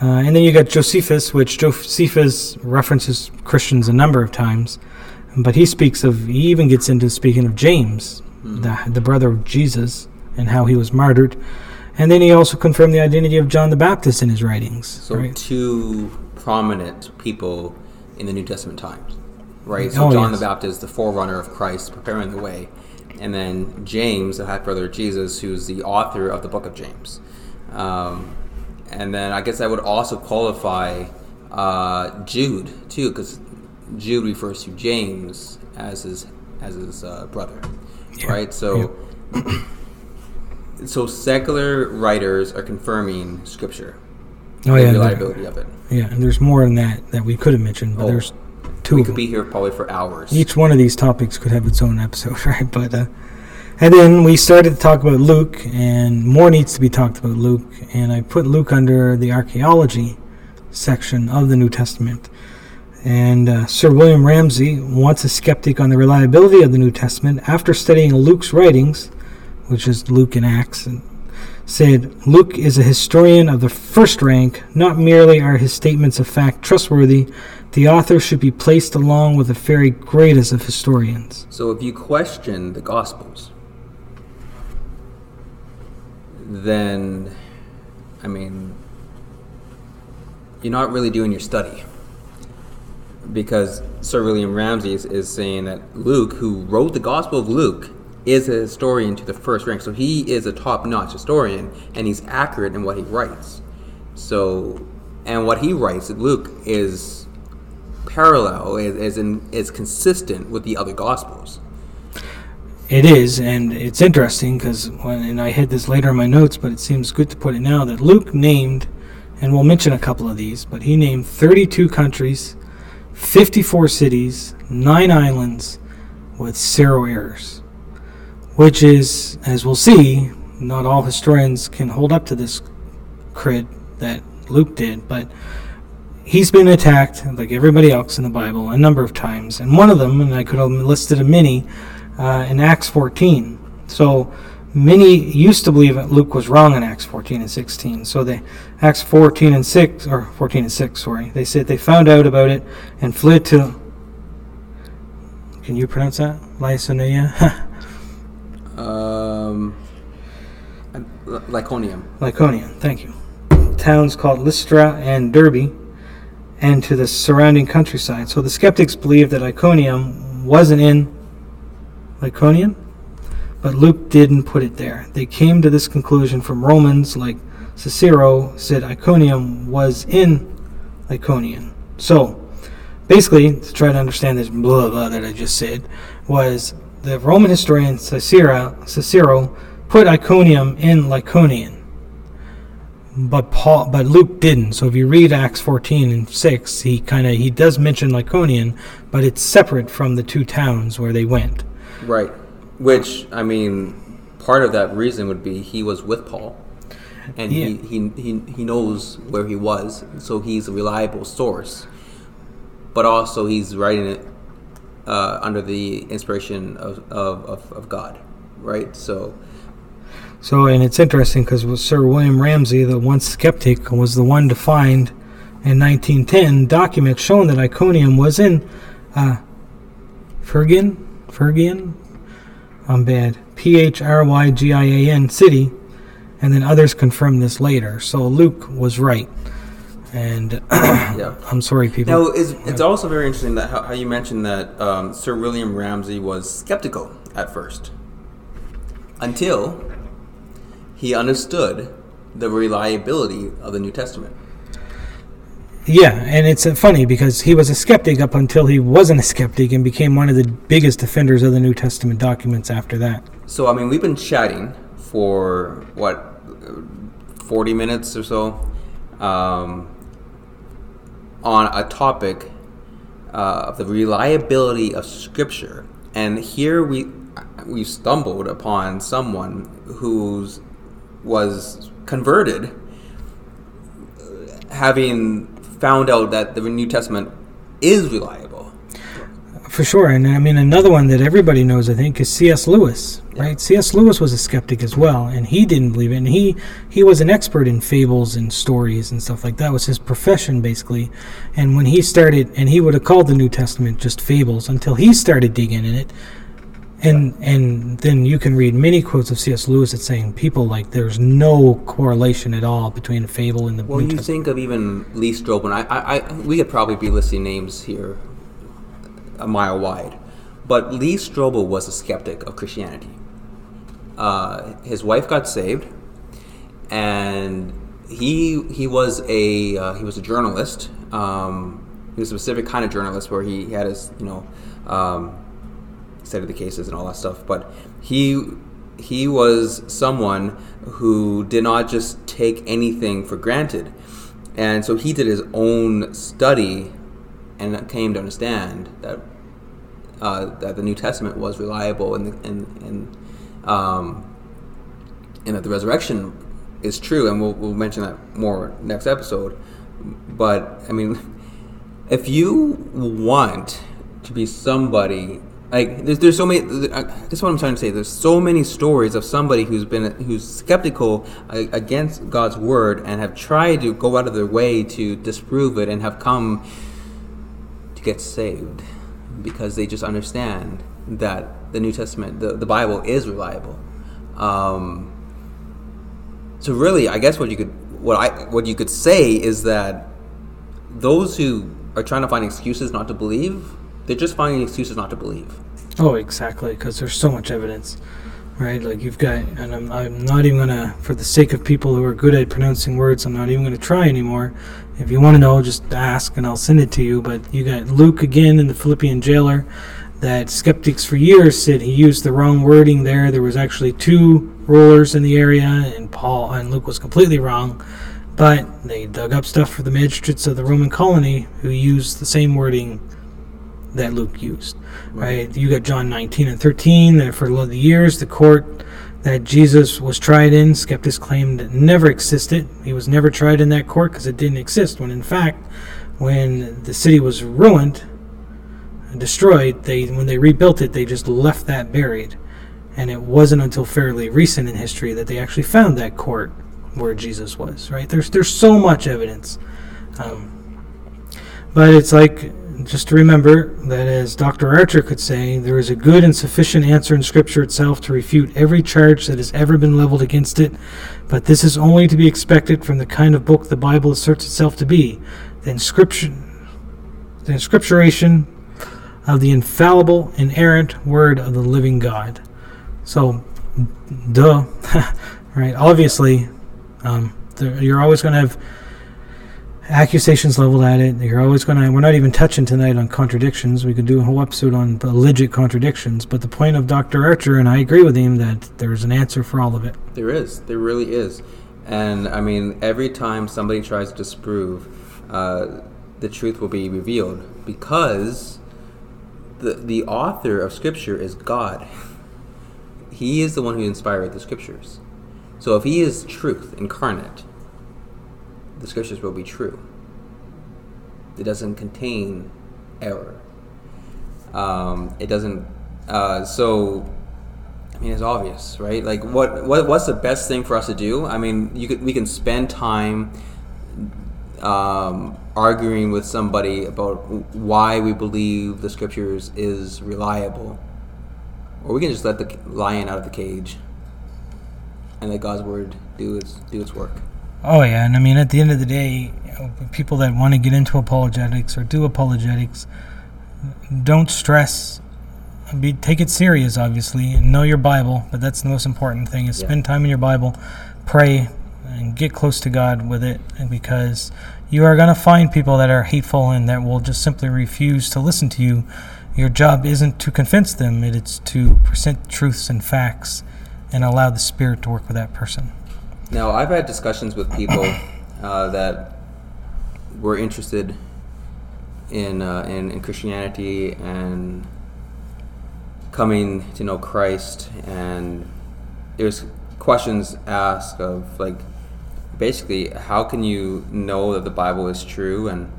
Uh, and then you got Josephus, which Josephus references Christians a number of times, but he speaks of, he even gets into speaking of James, mm-hmm. the, the brother of Jesus, and how he was martyred. And then he also confirmed the identity of John the Baptist in his writings. So, right? two prominent people in the New Testament times, right? So, Oh, John yes. the Baptist, the forerunner of Christ, preparing the way, and then James, the half brother of Jesus, who's the author of the book of James. Um, and then I guess I would also qualify uh, Jude too, because Jude refers to James as his as his uh, brother, right? So, so secular writers are confirming scripture, Oh, the yeah. there- reliability of it. Yeah, and there's more than that that we could have mentioned, but Oh, there's two We could be here probably for hours. Each one of these topics could have its own episode, right? But uh, and then we started to talk about Luke, and more needs to be talked about Luke, and I put Luke under the archaeology section of the New Testament. And uh, Sir William Ramsay, once a skeptic on the reliability of the New Testament, after studying Luke's writings, which is Luke and Acts, and said Luke is a historian of the first rank. Not merely are his statements of fact trustworthy, the author should be placed along with the very greatest of historians. So if you question the Gospels, then, I mean, you're not really doing your study. Because Sir William Ramsay is, is saying that Luke, who wrote the Gospel of Luke, is a historian to the first rank. So he is a top notch historian and he's accurate in what he writes. So, and what he writes, Luke, is parallel, is, is, in, is consistent with the other Gospels. It is, and it's interesting because when and I had this later in my notes, but it seems good to put it now that Luke named, and we'll mention a couple of these, but he named 32 countries, 54 cities, nine islands, with zero errors, which is, as we'll see, not all historians can hold up to this cred that Luke did, but he's been attacked like everybody else in the Bible a number of times, and one of them, and I could have listed a many uh, in Acts 14. So many used to believe that Luke was wrong in Acts 14 and 16. So they Acts 14 and 6 or 14 and 6, sorry. They said they found out about it and fled to Can you pronounce that? Lycaonia? Um, L- Lyconium. Thank you. Towns called Lystra and Derbe and to the surrounding countryside. So the skeptics believed that Iconium wasn't in Lyconian, but Luke didn't put it there. They came to this conclusion from Romans, like Cicero said Iconium was in Lyconian. So basically, to try to understand this blah blah that I just said, was the Roman historian Cicero, Cicero put Iconium in Lyconian. But Paul, but Luke didn't. So if you read Acts 14 and 6, he kind of he does mention Lyconian, but it's separate from the two towns where they went. Right. Which, I mean, part of that reason would be he was with Paul. And he, he, he, he knows where he was, so he's a reliable source. But also, he's writing it uh, under the inspiration of, of, of, God, right? So, So, and it's interesting because Sir William Ramsay, the once skeptic, was the one to find in 1910 documents showing that Iconium was in uh, Phrygian, Phrygian, I'm bad, P H R Y G I A N city, and then others confirmed this later. So Luke was right, and yeah. I'm sorry, people. Now, it's, it's also very interesting that how, how you mentioned that um, Sir William Ramsay was skeptical at first, until he understood the reliability of the New Testament. Yeah, and it's uh, funny because he was a skeptic up until he wasn't a skeptic and became one of the biggest defenders of the New Testament documents after that. So, I mean, we've been chatting for what, forty minutes or so, um, on a topic uh, of the reliability of Scripture. And here we we stumbled upon someone who was converted, having found out that the New Testament is reliable. For sure, and I mean another one that everybody knows, I think, is C.S. Lewis, right? C.S. Lewis was a skeptic as well, and he didn't believe it. And he he was an expert in fables and stories and stuff like that. It was his profession basically. And when he started, and he would have called the New Testament just fables until he started digging in it. And and then you can read many quotes of C.S. Lewis that saying people like there's no correlation at all between a fable and the Well, New you Testament. think of even Lee Strobel. I, I, I, we could probably be listing names here a mile wide, but Lee Strobel was a skeptic of Christianity. Uh, his wife got saved, and he he was a uh, he was a journalist. Um, he was a specific kind of journalist where he had his you know um, studied the cases and all that stuff. But he he was someone who did not just take anything for granted, and so he did his own study and came to understand that uh, that the New Testament was reliable and and and um, and that the resurrection is true, and we'll we'll mention that more next episode. But I mean, if you want to be somebody like there's, there's so many this is what i'm trying to say there's so many stories of somebody who's been who's skeptical against god's word and have tried to go out of their way to disprove it and have come to get saved because they just understand that the new testament the, the bible is reliable. Um, so really i guess what you could what i what you could say is that those who are trying to find excuses not to believe they're just finding excuses not to believe. Oh, exactly, because there's so much evidence, right? Like you've got, and I'm, I'm not even gonna, for the sake of people who are good at pronouncing words, I'm not even gonna try anymore. If you want to know, just ask and I'll send it to you. But you got Luke again in the Philippian jailer. That skeptics for years said he used the wrong wording there. There was actually two rulers in the area, and Paul and Luke was completely wrong. But they dug up stuff for the magistrates of the Roman colony who used the same wording that Luke used. Right? You got John 19 and 13 that for the years the court that Jesus was tried in, skeptics claimed it never existed. He was never tried in that court because it didn't exist. When in fact, when the city was ruined, and destroyed, they when they rebuilt it, they just left that buried. And it wasn't until fairly recent in history that they actually found that court where Jesus was. Right? There's there's so much evidence. Um, but it's like just to remember that, as Dr. Archer could say, there is a good and sufficient answer in Scripture itself to refute every charge that has ever been leveled against it, but this is only to be expected from the kind of book the Bible asserts itself to be the inscription, the inscripturation of the infallible, inerrant Word of the living God. So, duh, right? Obviously, um, there, you're always going to have accusations leveled at it. You're always going to. We're not even touching tonight on contradictions. We could do a whole episode on legit contradictions. But the point of Dr. Archer, and I agree with him, that there's an answer for all of it. There is. There really is. And I mean, every time somebody tries to disprove, uh, the truth will be revealed because the the author of Scripture is God. He is the one who inspired the Scriptures. So if He is truth incarnate, the Scriptures will be true. It doesn't contain error. Um, it doesn't. Uh, so I mean, it's obvious, right? Like, what, what what's the best thing for us to do? I mean, you could we can spend time um, arguing with somebody about why we believe the scriptures is reliable, or we can just let the lion out of the cage and let God's word do its do its work. Oh yeah, and I mean, at the end of the day, people that want to get into apologetics or do apologetics, don't stress. Be take it serious, obviously, and know your Bible. But that's the most important thing: is Yeah. spend time in your Bible, pray, and get close to God with it, and because you are going to find people that are hateful and that will just simply refuse to listen to you. Your job isn't to convince them; it is to present truths and facts, and allow the Spirit to work with that person. Now, I've had discussions with people uh, that were interested in, uh, in in Christianity and coming to know Christ, and there's questions asked of like basically how can you know that the Bible is true? And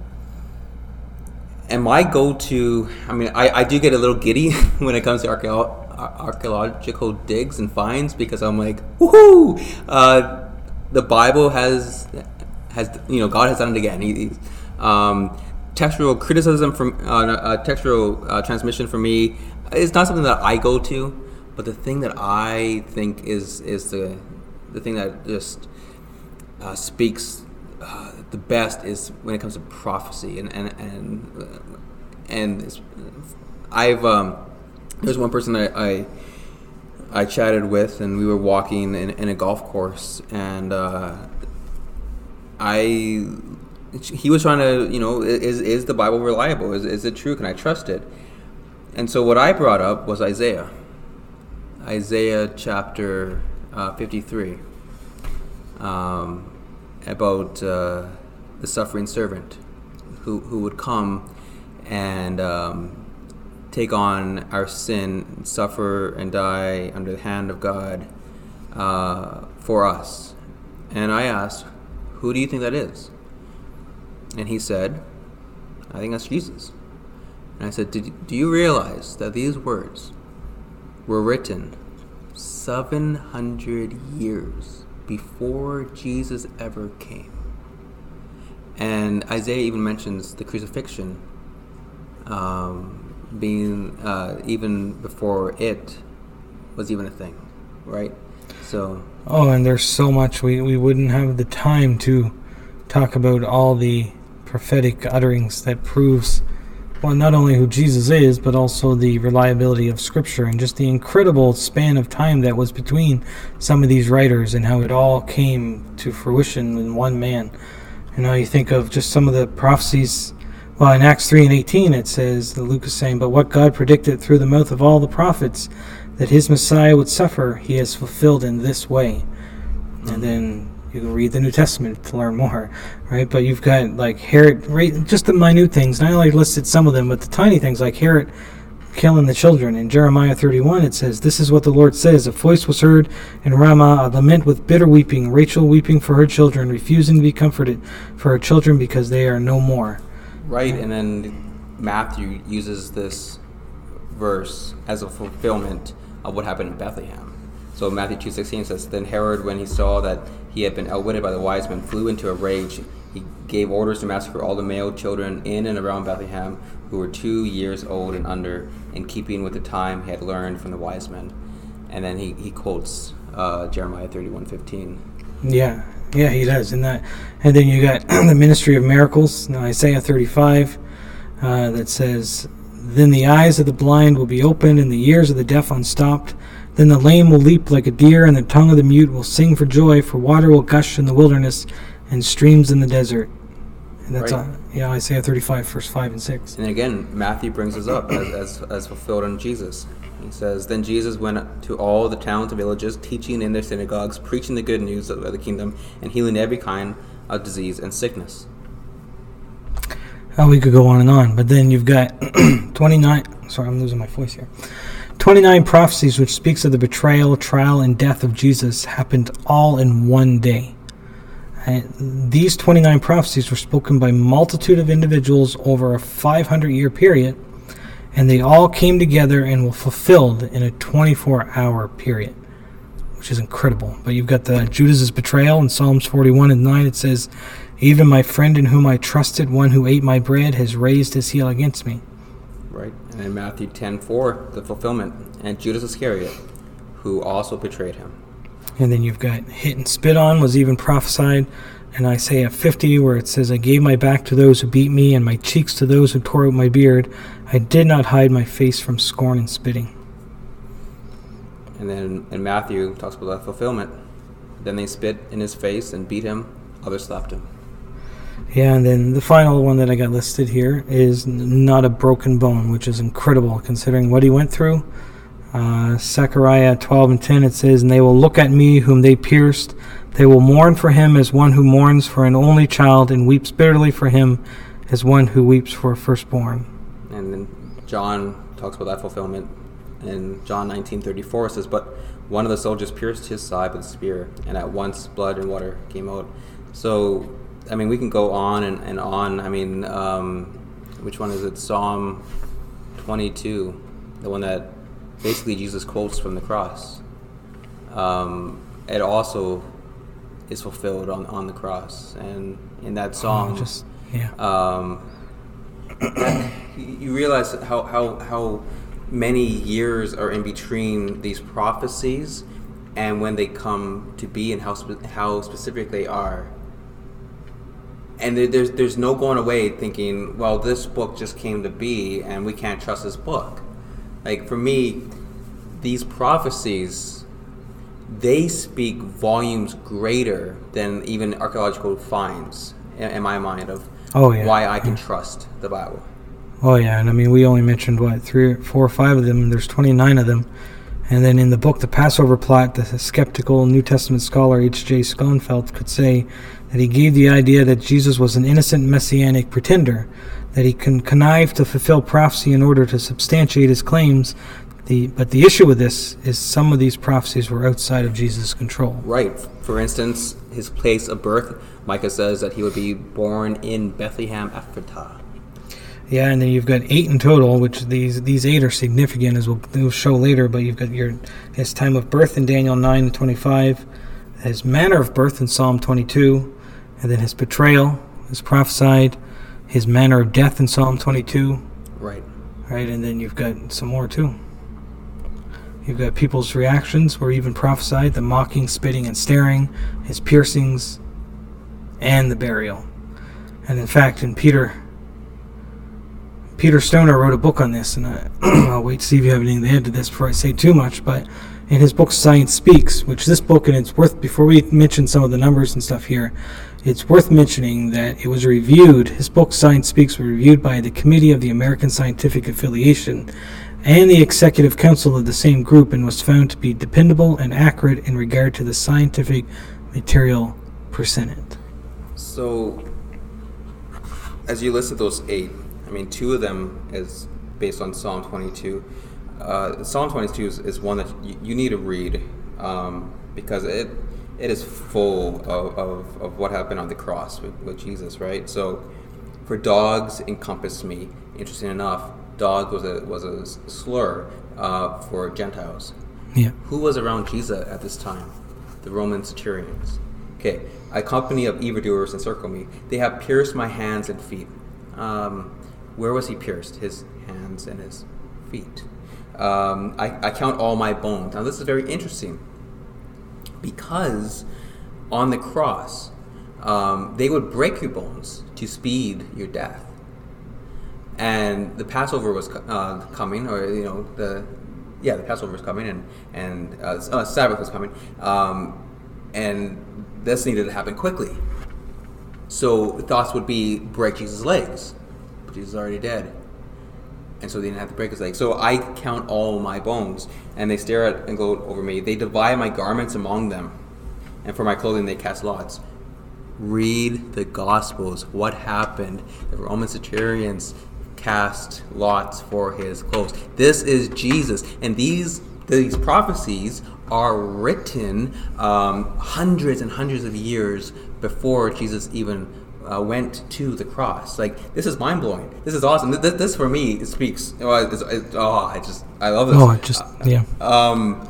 and my go-to i mean i, I do get a little giddy when it comes to archaeological digs and finds because i'm like woohoo! Uh, the bible has has you know god has done it again. He, um, textual criticism from uh, uh, textual uh, transmission for me is not something that i go to but the thing that i think is is the the thing that just uh, speaks uh, the best is when it comes to prophecy. And and and uh, and I've um, there's one person I, I, I chatted with and we were walking in, in a golf course and uh, I he was trying to you know is is the Bible reliable? Is is it true? Can I trust it? And so what I brought up was Isaiah. Isaiah chapter uh, 53 um, about uh, the suffering servant who, who would come and um, take on our sin, suffer and die under the hand of God uh, for us. And I asked, Who do you think that is? And he said, I think that's Jesus. And I said, Do you realize that these words were written 700 years before Jesus ever came? And Isaiah even mentions the crucifixion um, being uh, even before it was even a thing, right? So. Oh, and there's so much we, we wouldn't have the time to talk about all the prophetic utterings that proves well not only who Jesus is but also the reliability of scripture and just the incredible span of time that was between some of these writers and how it all came to fruition in one man. You know, you think of just some of the prophecies. Well, in Acts 3 and 18, it says, the Luke is saying, But what God predicted through the mouth of all the prophets, that his Messiah would suffer, he has fulfilled in this way. And then you can read the New Testament to learn more, right? But you've got like Herod, right, just the minute things. Not only listed some of them, but the tiny things like Herod killing the children. In Jeremiah 31, it says, This is what the Lord says A voice was heard in Ramah, a lament with bitter weeping, Rachel weeping for her children, refusing to be comforted for her children because they are no more. Right, and then Matthew uses this verse as a fulfillment of what happened in Bethlehem. So Matthew 2.16 says, Then Herod, when he saw that he had been outwitted by the wise men, flew into a rage. He gave orders to massacre all the male children in and around Bethlehem who were two years old and under, in keeping with the time he had learned from the wise men. And then he, he quotes uh, Jeremiah 31:15. Yeah, yeah, he does. And that, and then you got the ministry of miracles, Now Isaiah 35, uh, that says, "Then the eyes of the blind will be opened, and the ears of the deaf unstopped. Then the lame will leap like a deer, and the tongue of the mute will sing for joy. For water will gush in the wilderness, and streams in the desert." And that's Right. uh, yeah, Isaiah 35, verse 5 and 6. And again, Matthew brings us up as, as, as fulfilled in Jesus. He says, Then Jesus went to all the towns and villages, teaching in their synagogues, preaching the good news of the kingdom, and healing every kind of disease and sickness. Oh, we could go on and on, but then you've got 29. Sorry, I'm losing my voice here. 29 prophecies, which speaks of the betrayal, trial, and death of Jesus, happened all in one day. And these 29 prophecies were spoken by multitude of individuals over a 500 year period, and they all came together and were fulfilled in a 24 hour period, which is incredible. But you've got the Judas's betrayal in Psalms 41 and 9. It says, "Even my friend in whom I trusted, one who ate my bread, has raised his heel against me." Right? And in Matthew 10 4, the fulfillment, and Judas Iscariot, who also betrayed him. And then you've got hit and spit on was even prophesied in Isaiah 50, where it says, I gave my back to those who beat me, and my cheeks to those who tore out my beard. I did not hide my face from scorn and spitting. And then in Matthew, it talks about that fulfillment. Then they spit in his face and beat him, others slapped him. Yeah, and then the final one that I got listed here is not a broken bone, which is incredible considering what he went through. Uh, Zechariah 12 and 10, it says, And they will look at me whom they pierced. They will mourn for him as one who mourns for an only child and weeps bitterly for him as one who weeps for a firstborn. And then John talks about that fulfillment in John 19:34 it says, "But one of the soldiers pierced his side with a spear, and at once blood and water came out." So, I mean, we can go on and, and on. I mean, um, which one is it? Psalm 22, the one that basically Jesus quotes from the cross. Um, it also is fulfilled on, on the cross, and in that song, Oh, just yeah. um, you realize how, how, how many years are in between these prophecies and when they come to be and how, spe- how specific they are. And there, there's, there's no going away thinking, well, this book just came to be and we can't trust this book. Like, for me, these prophecies, they speak volumes greater than even archaeological finds, in, my mind, of Oh, yeah. why I can trust the Bible. Oh yeah, and I mean we only mentioned what three, or four, or five of them. and There's 29 of them, and then in the book, The Passover Plot, the skeptical New Testament scholar H.J. Schonfield could say that he gave the idea that Jesus was an innocent messianic pretender, that he con- connived to fulfill prophecy in order to substantiate his claims. The, but the issue with this is some of these prophecies were outside of Jesus' control. Right. For instance, his place of birth, Micah says that he would be born in Bethlehem Ephratah. Yeah, and then you've got eight in total, which these these eight are significant, as we'll, we'll show later. But you've got your his time of birth in Daniel nine and twenty five, his manner of birth in Psalm twenty two, and then his betrayal is prophesied, his manner of death in Psalm twenty two, Right. right? And then you've got some more too. You've got people's reactions were even prophesied: the mocking, spitting, and staring, his piercings, and the burial. And in fact, in Peter Peter Stoner wrote a book on this, and I, I'll wait to see if you have anything to add to this before I say too much. But in his book Science Speaks, which this book, and it's worth before we mention some of the numbers and stuff here, it's worth mentioning that it was reviewed. His book Science Speaks was reviewed by the Committee of the American Scientific Affiliation and the Executive Council of the same group, and was found to be dependable and accurate in regard to the scientific material presented. So, as you listed those eight, I mean, two of them is based on Psalm 22. Uh, Psalm 22 is, is one that you, you need to read um, because it it is full of, of, of what happened on the cross with, with Jesus, right? So, for dogs encompass me. Interesting enough, dog was a was a slur uh, for Gentiles. Yeah. Who was around Jesus at this time? The Roman centurions. Okay, a company of evildoers encircle me. They have pierced my hands and feet. Um, where was he pierced? His hands and his feet. Um, I, I count all my bones. Now, this is very interesting because on the cross, um, they would break your bones to speed your death. And the Passover was uh, coming, or you know, the yeah, the Passover was coming, and and uh, uh, Sabbath was coming, um, and this needed to happen quickly. So thoughts would be break Jesus' legs, but Jesus is already dead, and so they didn't have to break his legs. So I count all my bones, and they stare at and gloat over me. They divide my garments among them, and for my clothing they cast lots. Read the Gospels. What happened? The Roman centurions cast lots for his clothes. This is Jesus, and these these prophecies are written um, hundreds and hundreds of years before Jesus even uh, went to the cross. Like this is mind blowing. This is awesome. This, this for me it speaks. Oh, it's, it's, oh, I just I love this. Oh, just yeah. Um,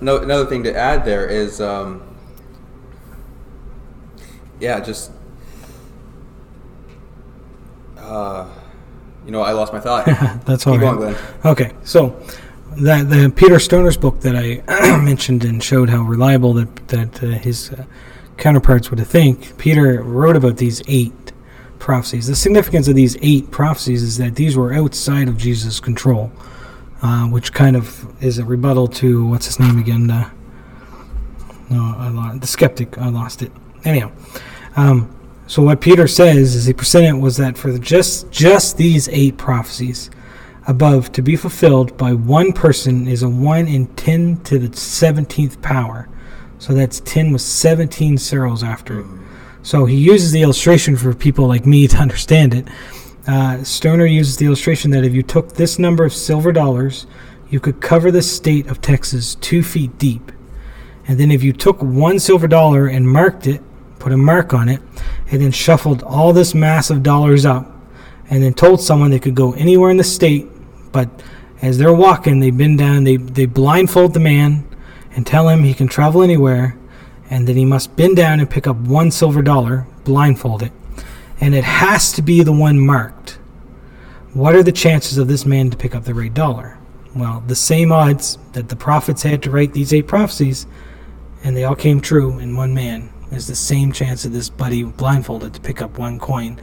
no, another thing to add there is, um, yeah, just, uh, you know, I lost my thought. That's all Keep right. going, Glenn. Okay, so that the Peter Stoner's book that I mentioned and showed how reliable that that uh, his uh, counterparts would think. Peter wrote about these eight prophecies. The significance of these eight prophecies is that these were outside of Jesus' control, uh, which kind of is a rebuttal to what's his name again? Uh, no, I lost the skeptic. I lost it. Anyhow, um, so what Peter says is he presented was that for just just these eight prophecies above to be fulfilled by one person is a 1 in 10 to the 17th power. So that's 10 with 17 zeros after it. So he uses the illustration for people like me to understand it. Uh, Stoner uses the illustration that if you took this number of silver dollars, you could cover the state of Texas two feet deep. And then if you took one silver dollar and marked it, put a mark on it, and then shuffled all this mass of dollars up, and then told someone they could go anywhere in the state, but as they're walking, they bend down, they, they blindfold the man and tell him he can travel anywhere, and then he must bend down and pick up one silver dollar, blindfolded, and it has to be the one marked. What are the chances of this man to pick up the right dollar? Well, the same odds that the prophets had to write these eight prophecies, and they all came true in one man, is the same chance of this buddy blindfolded to pick up one coin.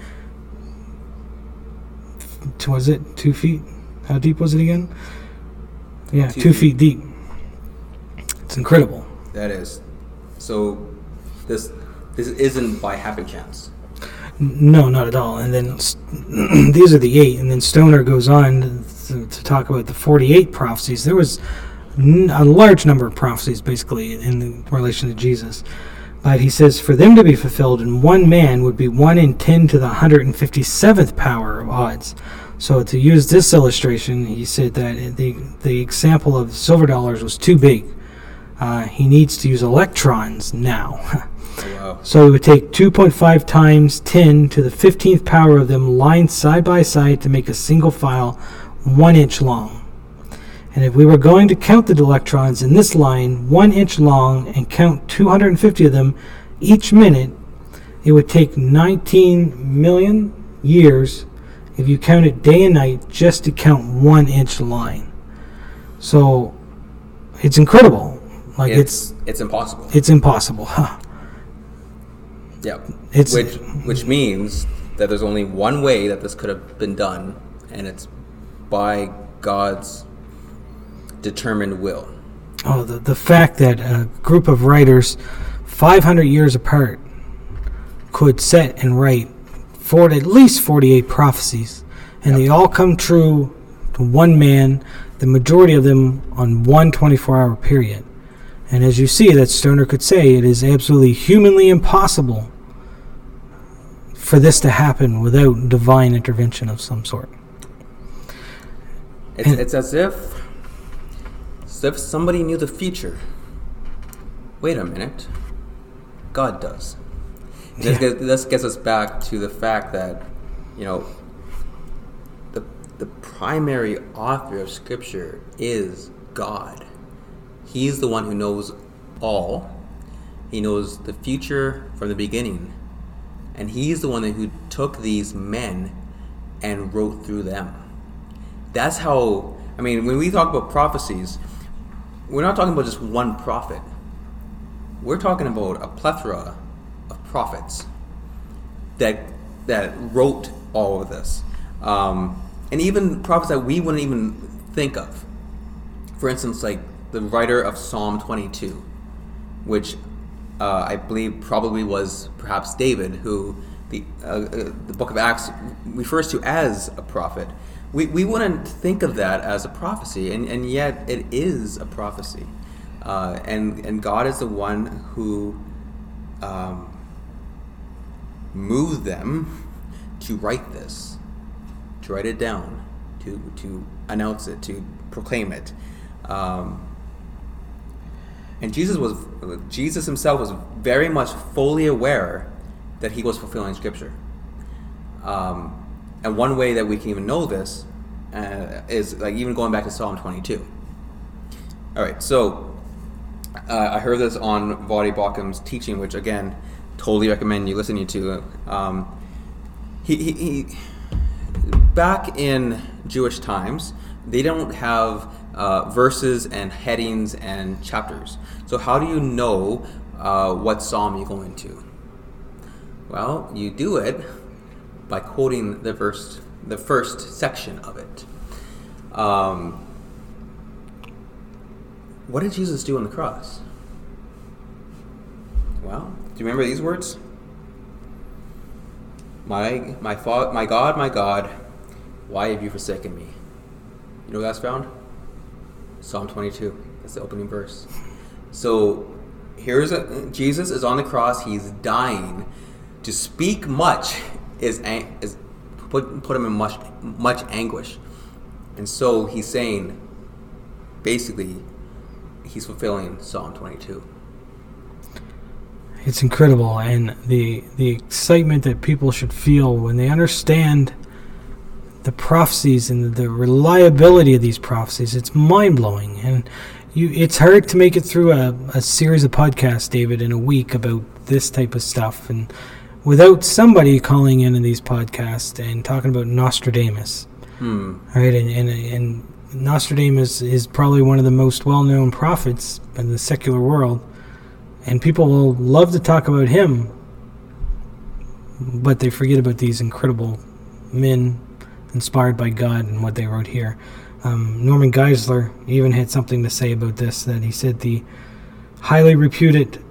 Was it two feet? How deep was it again? Yeah, Two two, feet. feet deep. It's incredible. That is. So this this isn't by happen chance. No, not at all. And then these are the eight, and then Stoner goes on to, to talk about the forty-eight prophecies. There was n- a large number of prophecies, basically, in relation to Jesus. But he says for them to be fulfilled in one man would be one in ten to the hundred and fifty-seventh power of odds. So to use this illustration, he said that the the example of silver dollars was too big. Uh, he needs to use electrons now. Wow. So it would take 2.5 times 10 to the 15th power of them lined side by side to make a single file one inch long. And if we were going to count the electrons in this line one inch long and count 250 of them each minute, it would take 19 million years if you count it day and night just to count one inch line. So it's incredible. Like it's It's it's impossible. it's impossible. Huh. Yeah. It's- which which means that there's only one way that this could have been done, and it's by God's determined will. Oh, the, the fact that a group of writers 500 years apart could set and write for at least 48 prophecies, and they all come true to one man, the majority of them on one 24 hour period. And as you see, that Stoner could say it is absolutely humanly impossible for this to happen without divine intervention of some sort. It's, And- it's as if if somebody knew the future. Wait a minute. God does. This, Yeah. gets, this gets us back to the fact that, you know, the, the primary author of Scripture is God. He's the one who knows all. He knows the future from the beginning. And he's the one who took these men and wrote through them. That's how, I mean, when we talk about prophecies, we're not talking about just one prophet. We're talking about a plethora of prophets that that wrote all of this, um, and even prophets that we wouldn't even think of. For instance, like the writer of Psalm 22, which uh, I believe probably was perhaps David, who the uh, uh, the Book of Acts refers to as a prophet. We, we wouldn't think of that as a prophecy, and, and yet it is a prophecy. Uh, and and God is the one who um, moved them to write this, to write it down, to to announce it, to proclaim it. Um, and Jesus was Jesus himself was very much fully aware that he was fulfilling Scripture. Um, and one way that we can even know this uh, is like even going back to Psalm 22. All right, so uh, I heard this on Voddie Baucham's teaching, which again, totally recommend you listening to. Um, he, he, he back in Jewish times, they don't have uh, verses and headings and chapters. So how do you know uh, what psalm you go into? Well, you do it by quoting the verse, the first section of it. Um, what did Jesus do on the cross? Well, do you remember these words? My my fa- my God, my God, why have you forsaken me? You know where that's found? Psalm 22. That's the opening verse. So here's a, Jesus is on the cross. He's dying to speak much is is put put him in much much anguish, and so he's saying, basically, he's fulfilling Psalm 22. It's incredible, and the the excitement that people should feel when they understand the prophecies and the reliability of these prophecies. It's mind blowing, and you. It's hard to make it through a, a series of podcasts, David, in a week about this type of stuff, and without somebody calling in in these podcasts and talking about Nostradamus, Hmm. right? And and, and Nostradamus is probably one of the most well known prophets in the secular world and people will love to talk about him, but they forget about these incredible men inspired by God and what they wrote here. Um, Norman Geisler even had something to say about this that he said the highly reputed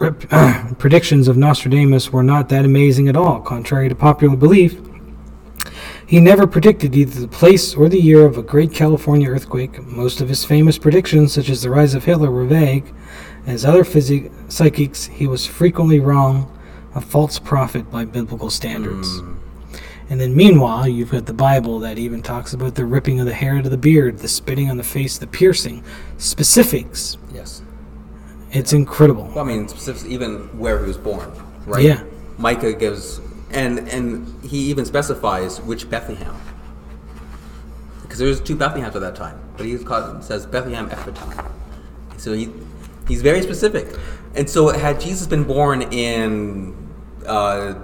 rep, predictions of Nostradamus were not that amazing at all, contrary to popular belief. He never predicted either the place or the year of a great California earthquake. Most of his famous predictions, such as the rise of Hitler, were vague. As other physic- psychics, he was frequently wrong, a false prophet by biblical standards. Hmm. And then, meanwhile, you've got the Bible that even talks about the ripping of the hair out of the beard, the spitting on the face, the piercing, specifics. Yes. It's incredible. Well, I mean, even where he was born, right? Yeah. Micah gives, and and he even specifies which Bethlehem, because there's two Bethlehems at that time, but he called, says Bethlehem Ephratah. So he he's very specific, and so had Jesus been born in, uh,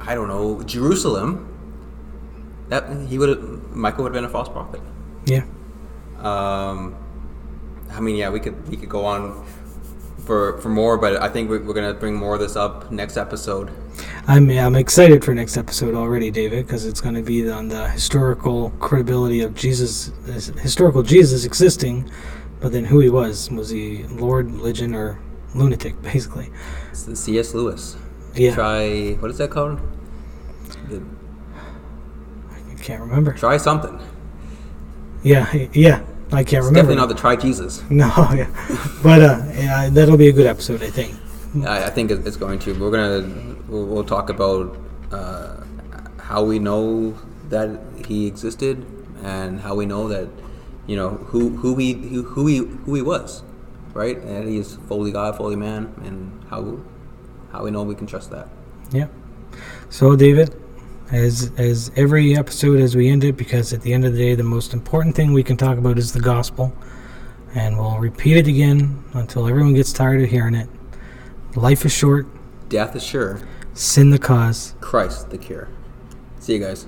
I don't know, Jerusalem, that he would have Micah would have been a false prophet. Yeah. Um, I mean, yeah, we could we could go on for for more, but I think we're, we're gonna bring more of this up next episode. I'm, I'm excited for next episode already, David, because it's going to be on the historical credibility of Jesus, historical Jesus existing, but then who he was. Was he Lord, religion, or lunatic, basically? It's the C.S. Lewis. Yeah. Try what is that called? The- I can't remember. Try something. Yeah, yeah, I can't It's remember. definitely not the try Jesus. No, yeah. But uh, yeah, that'll be a good episode, I think. I, I think it's going to. We're gonna we'll, we'll talk about uh, how we know that he existed and how we know that you know who who he who, who he who he was, right? And he's fully God, fully man, and how how we know we can trust that. Yeah. So, David, as as every episode as we end it, because at the end of the day, the most important thing we can talk about is the gospel, and we'll repeat it again until everyone gets tired of hearing it. Life is short. Death is sure. Sin the cause. Christ the cure. See you guys.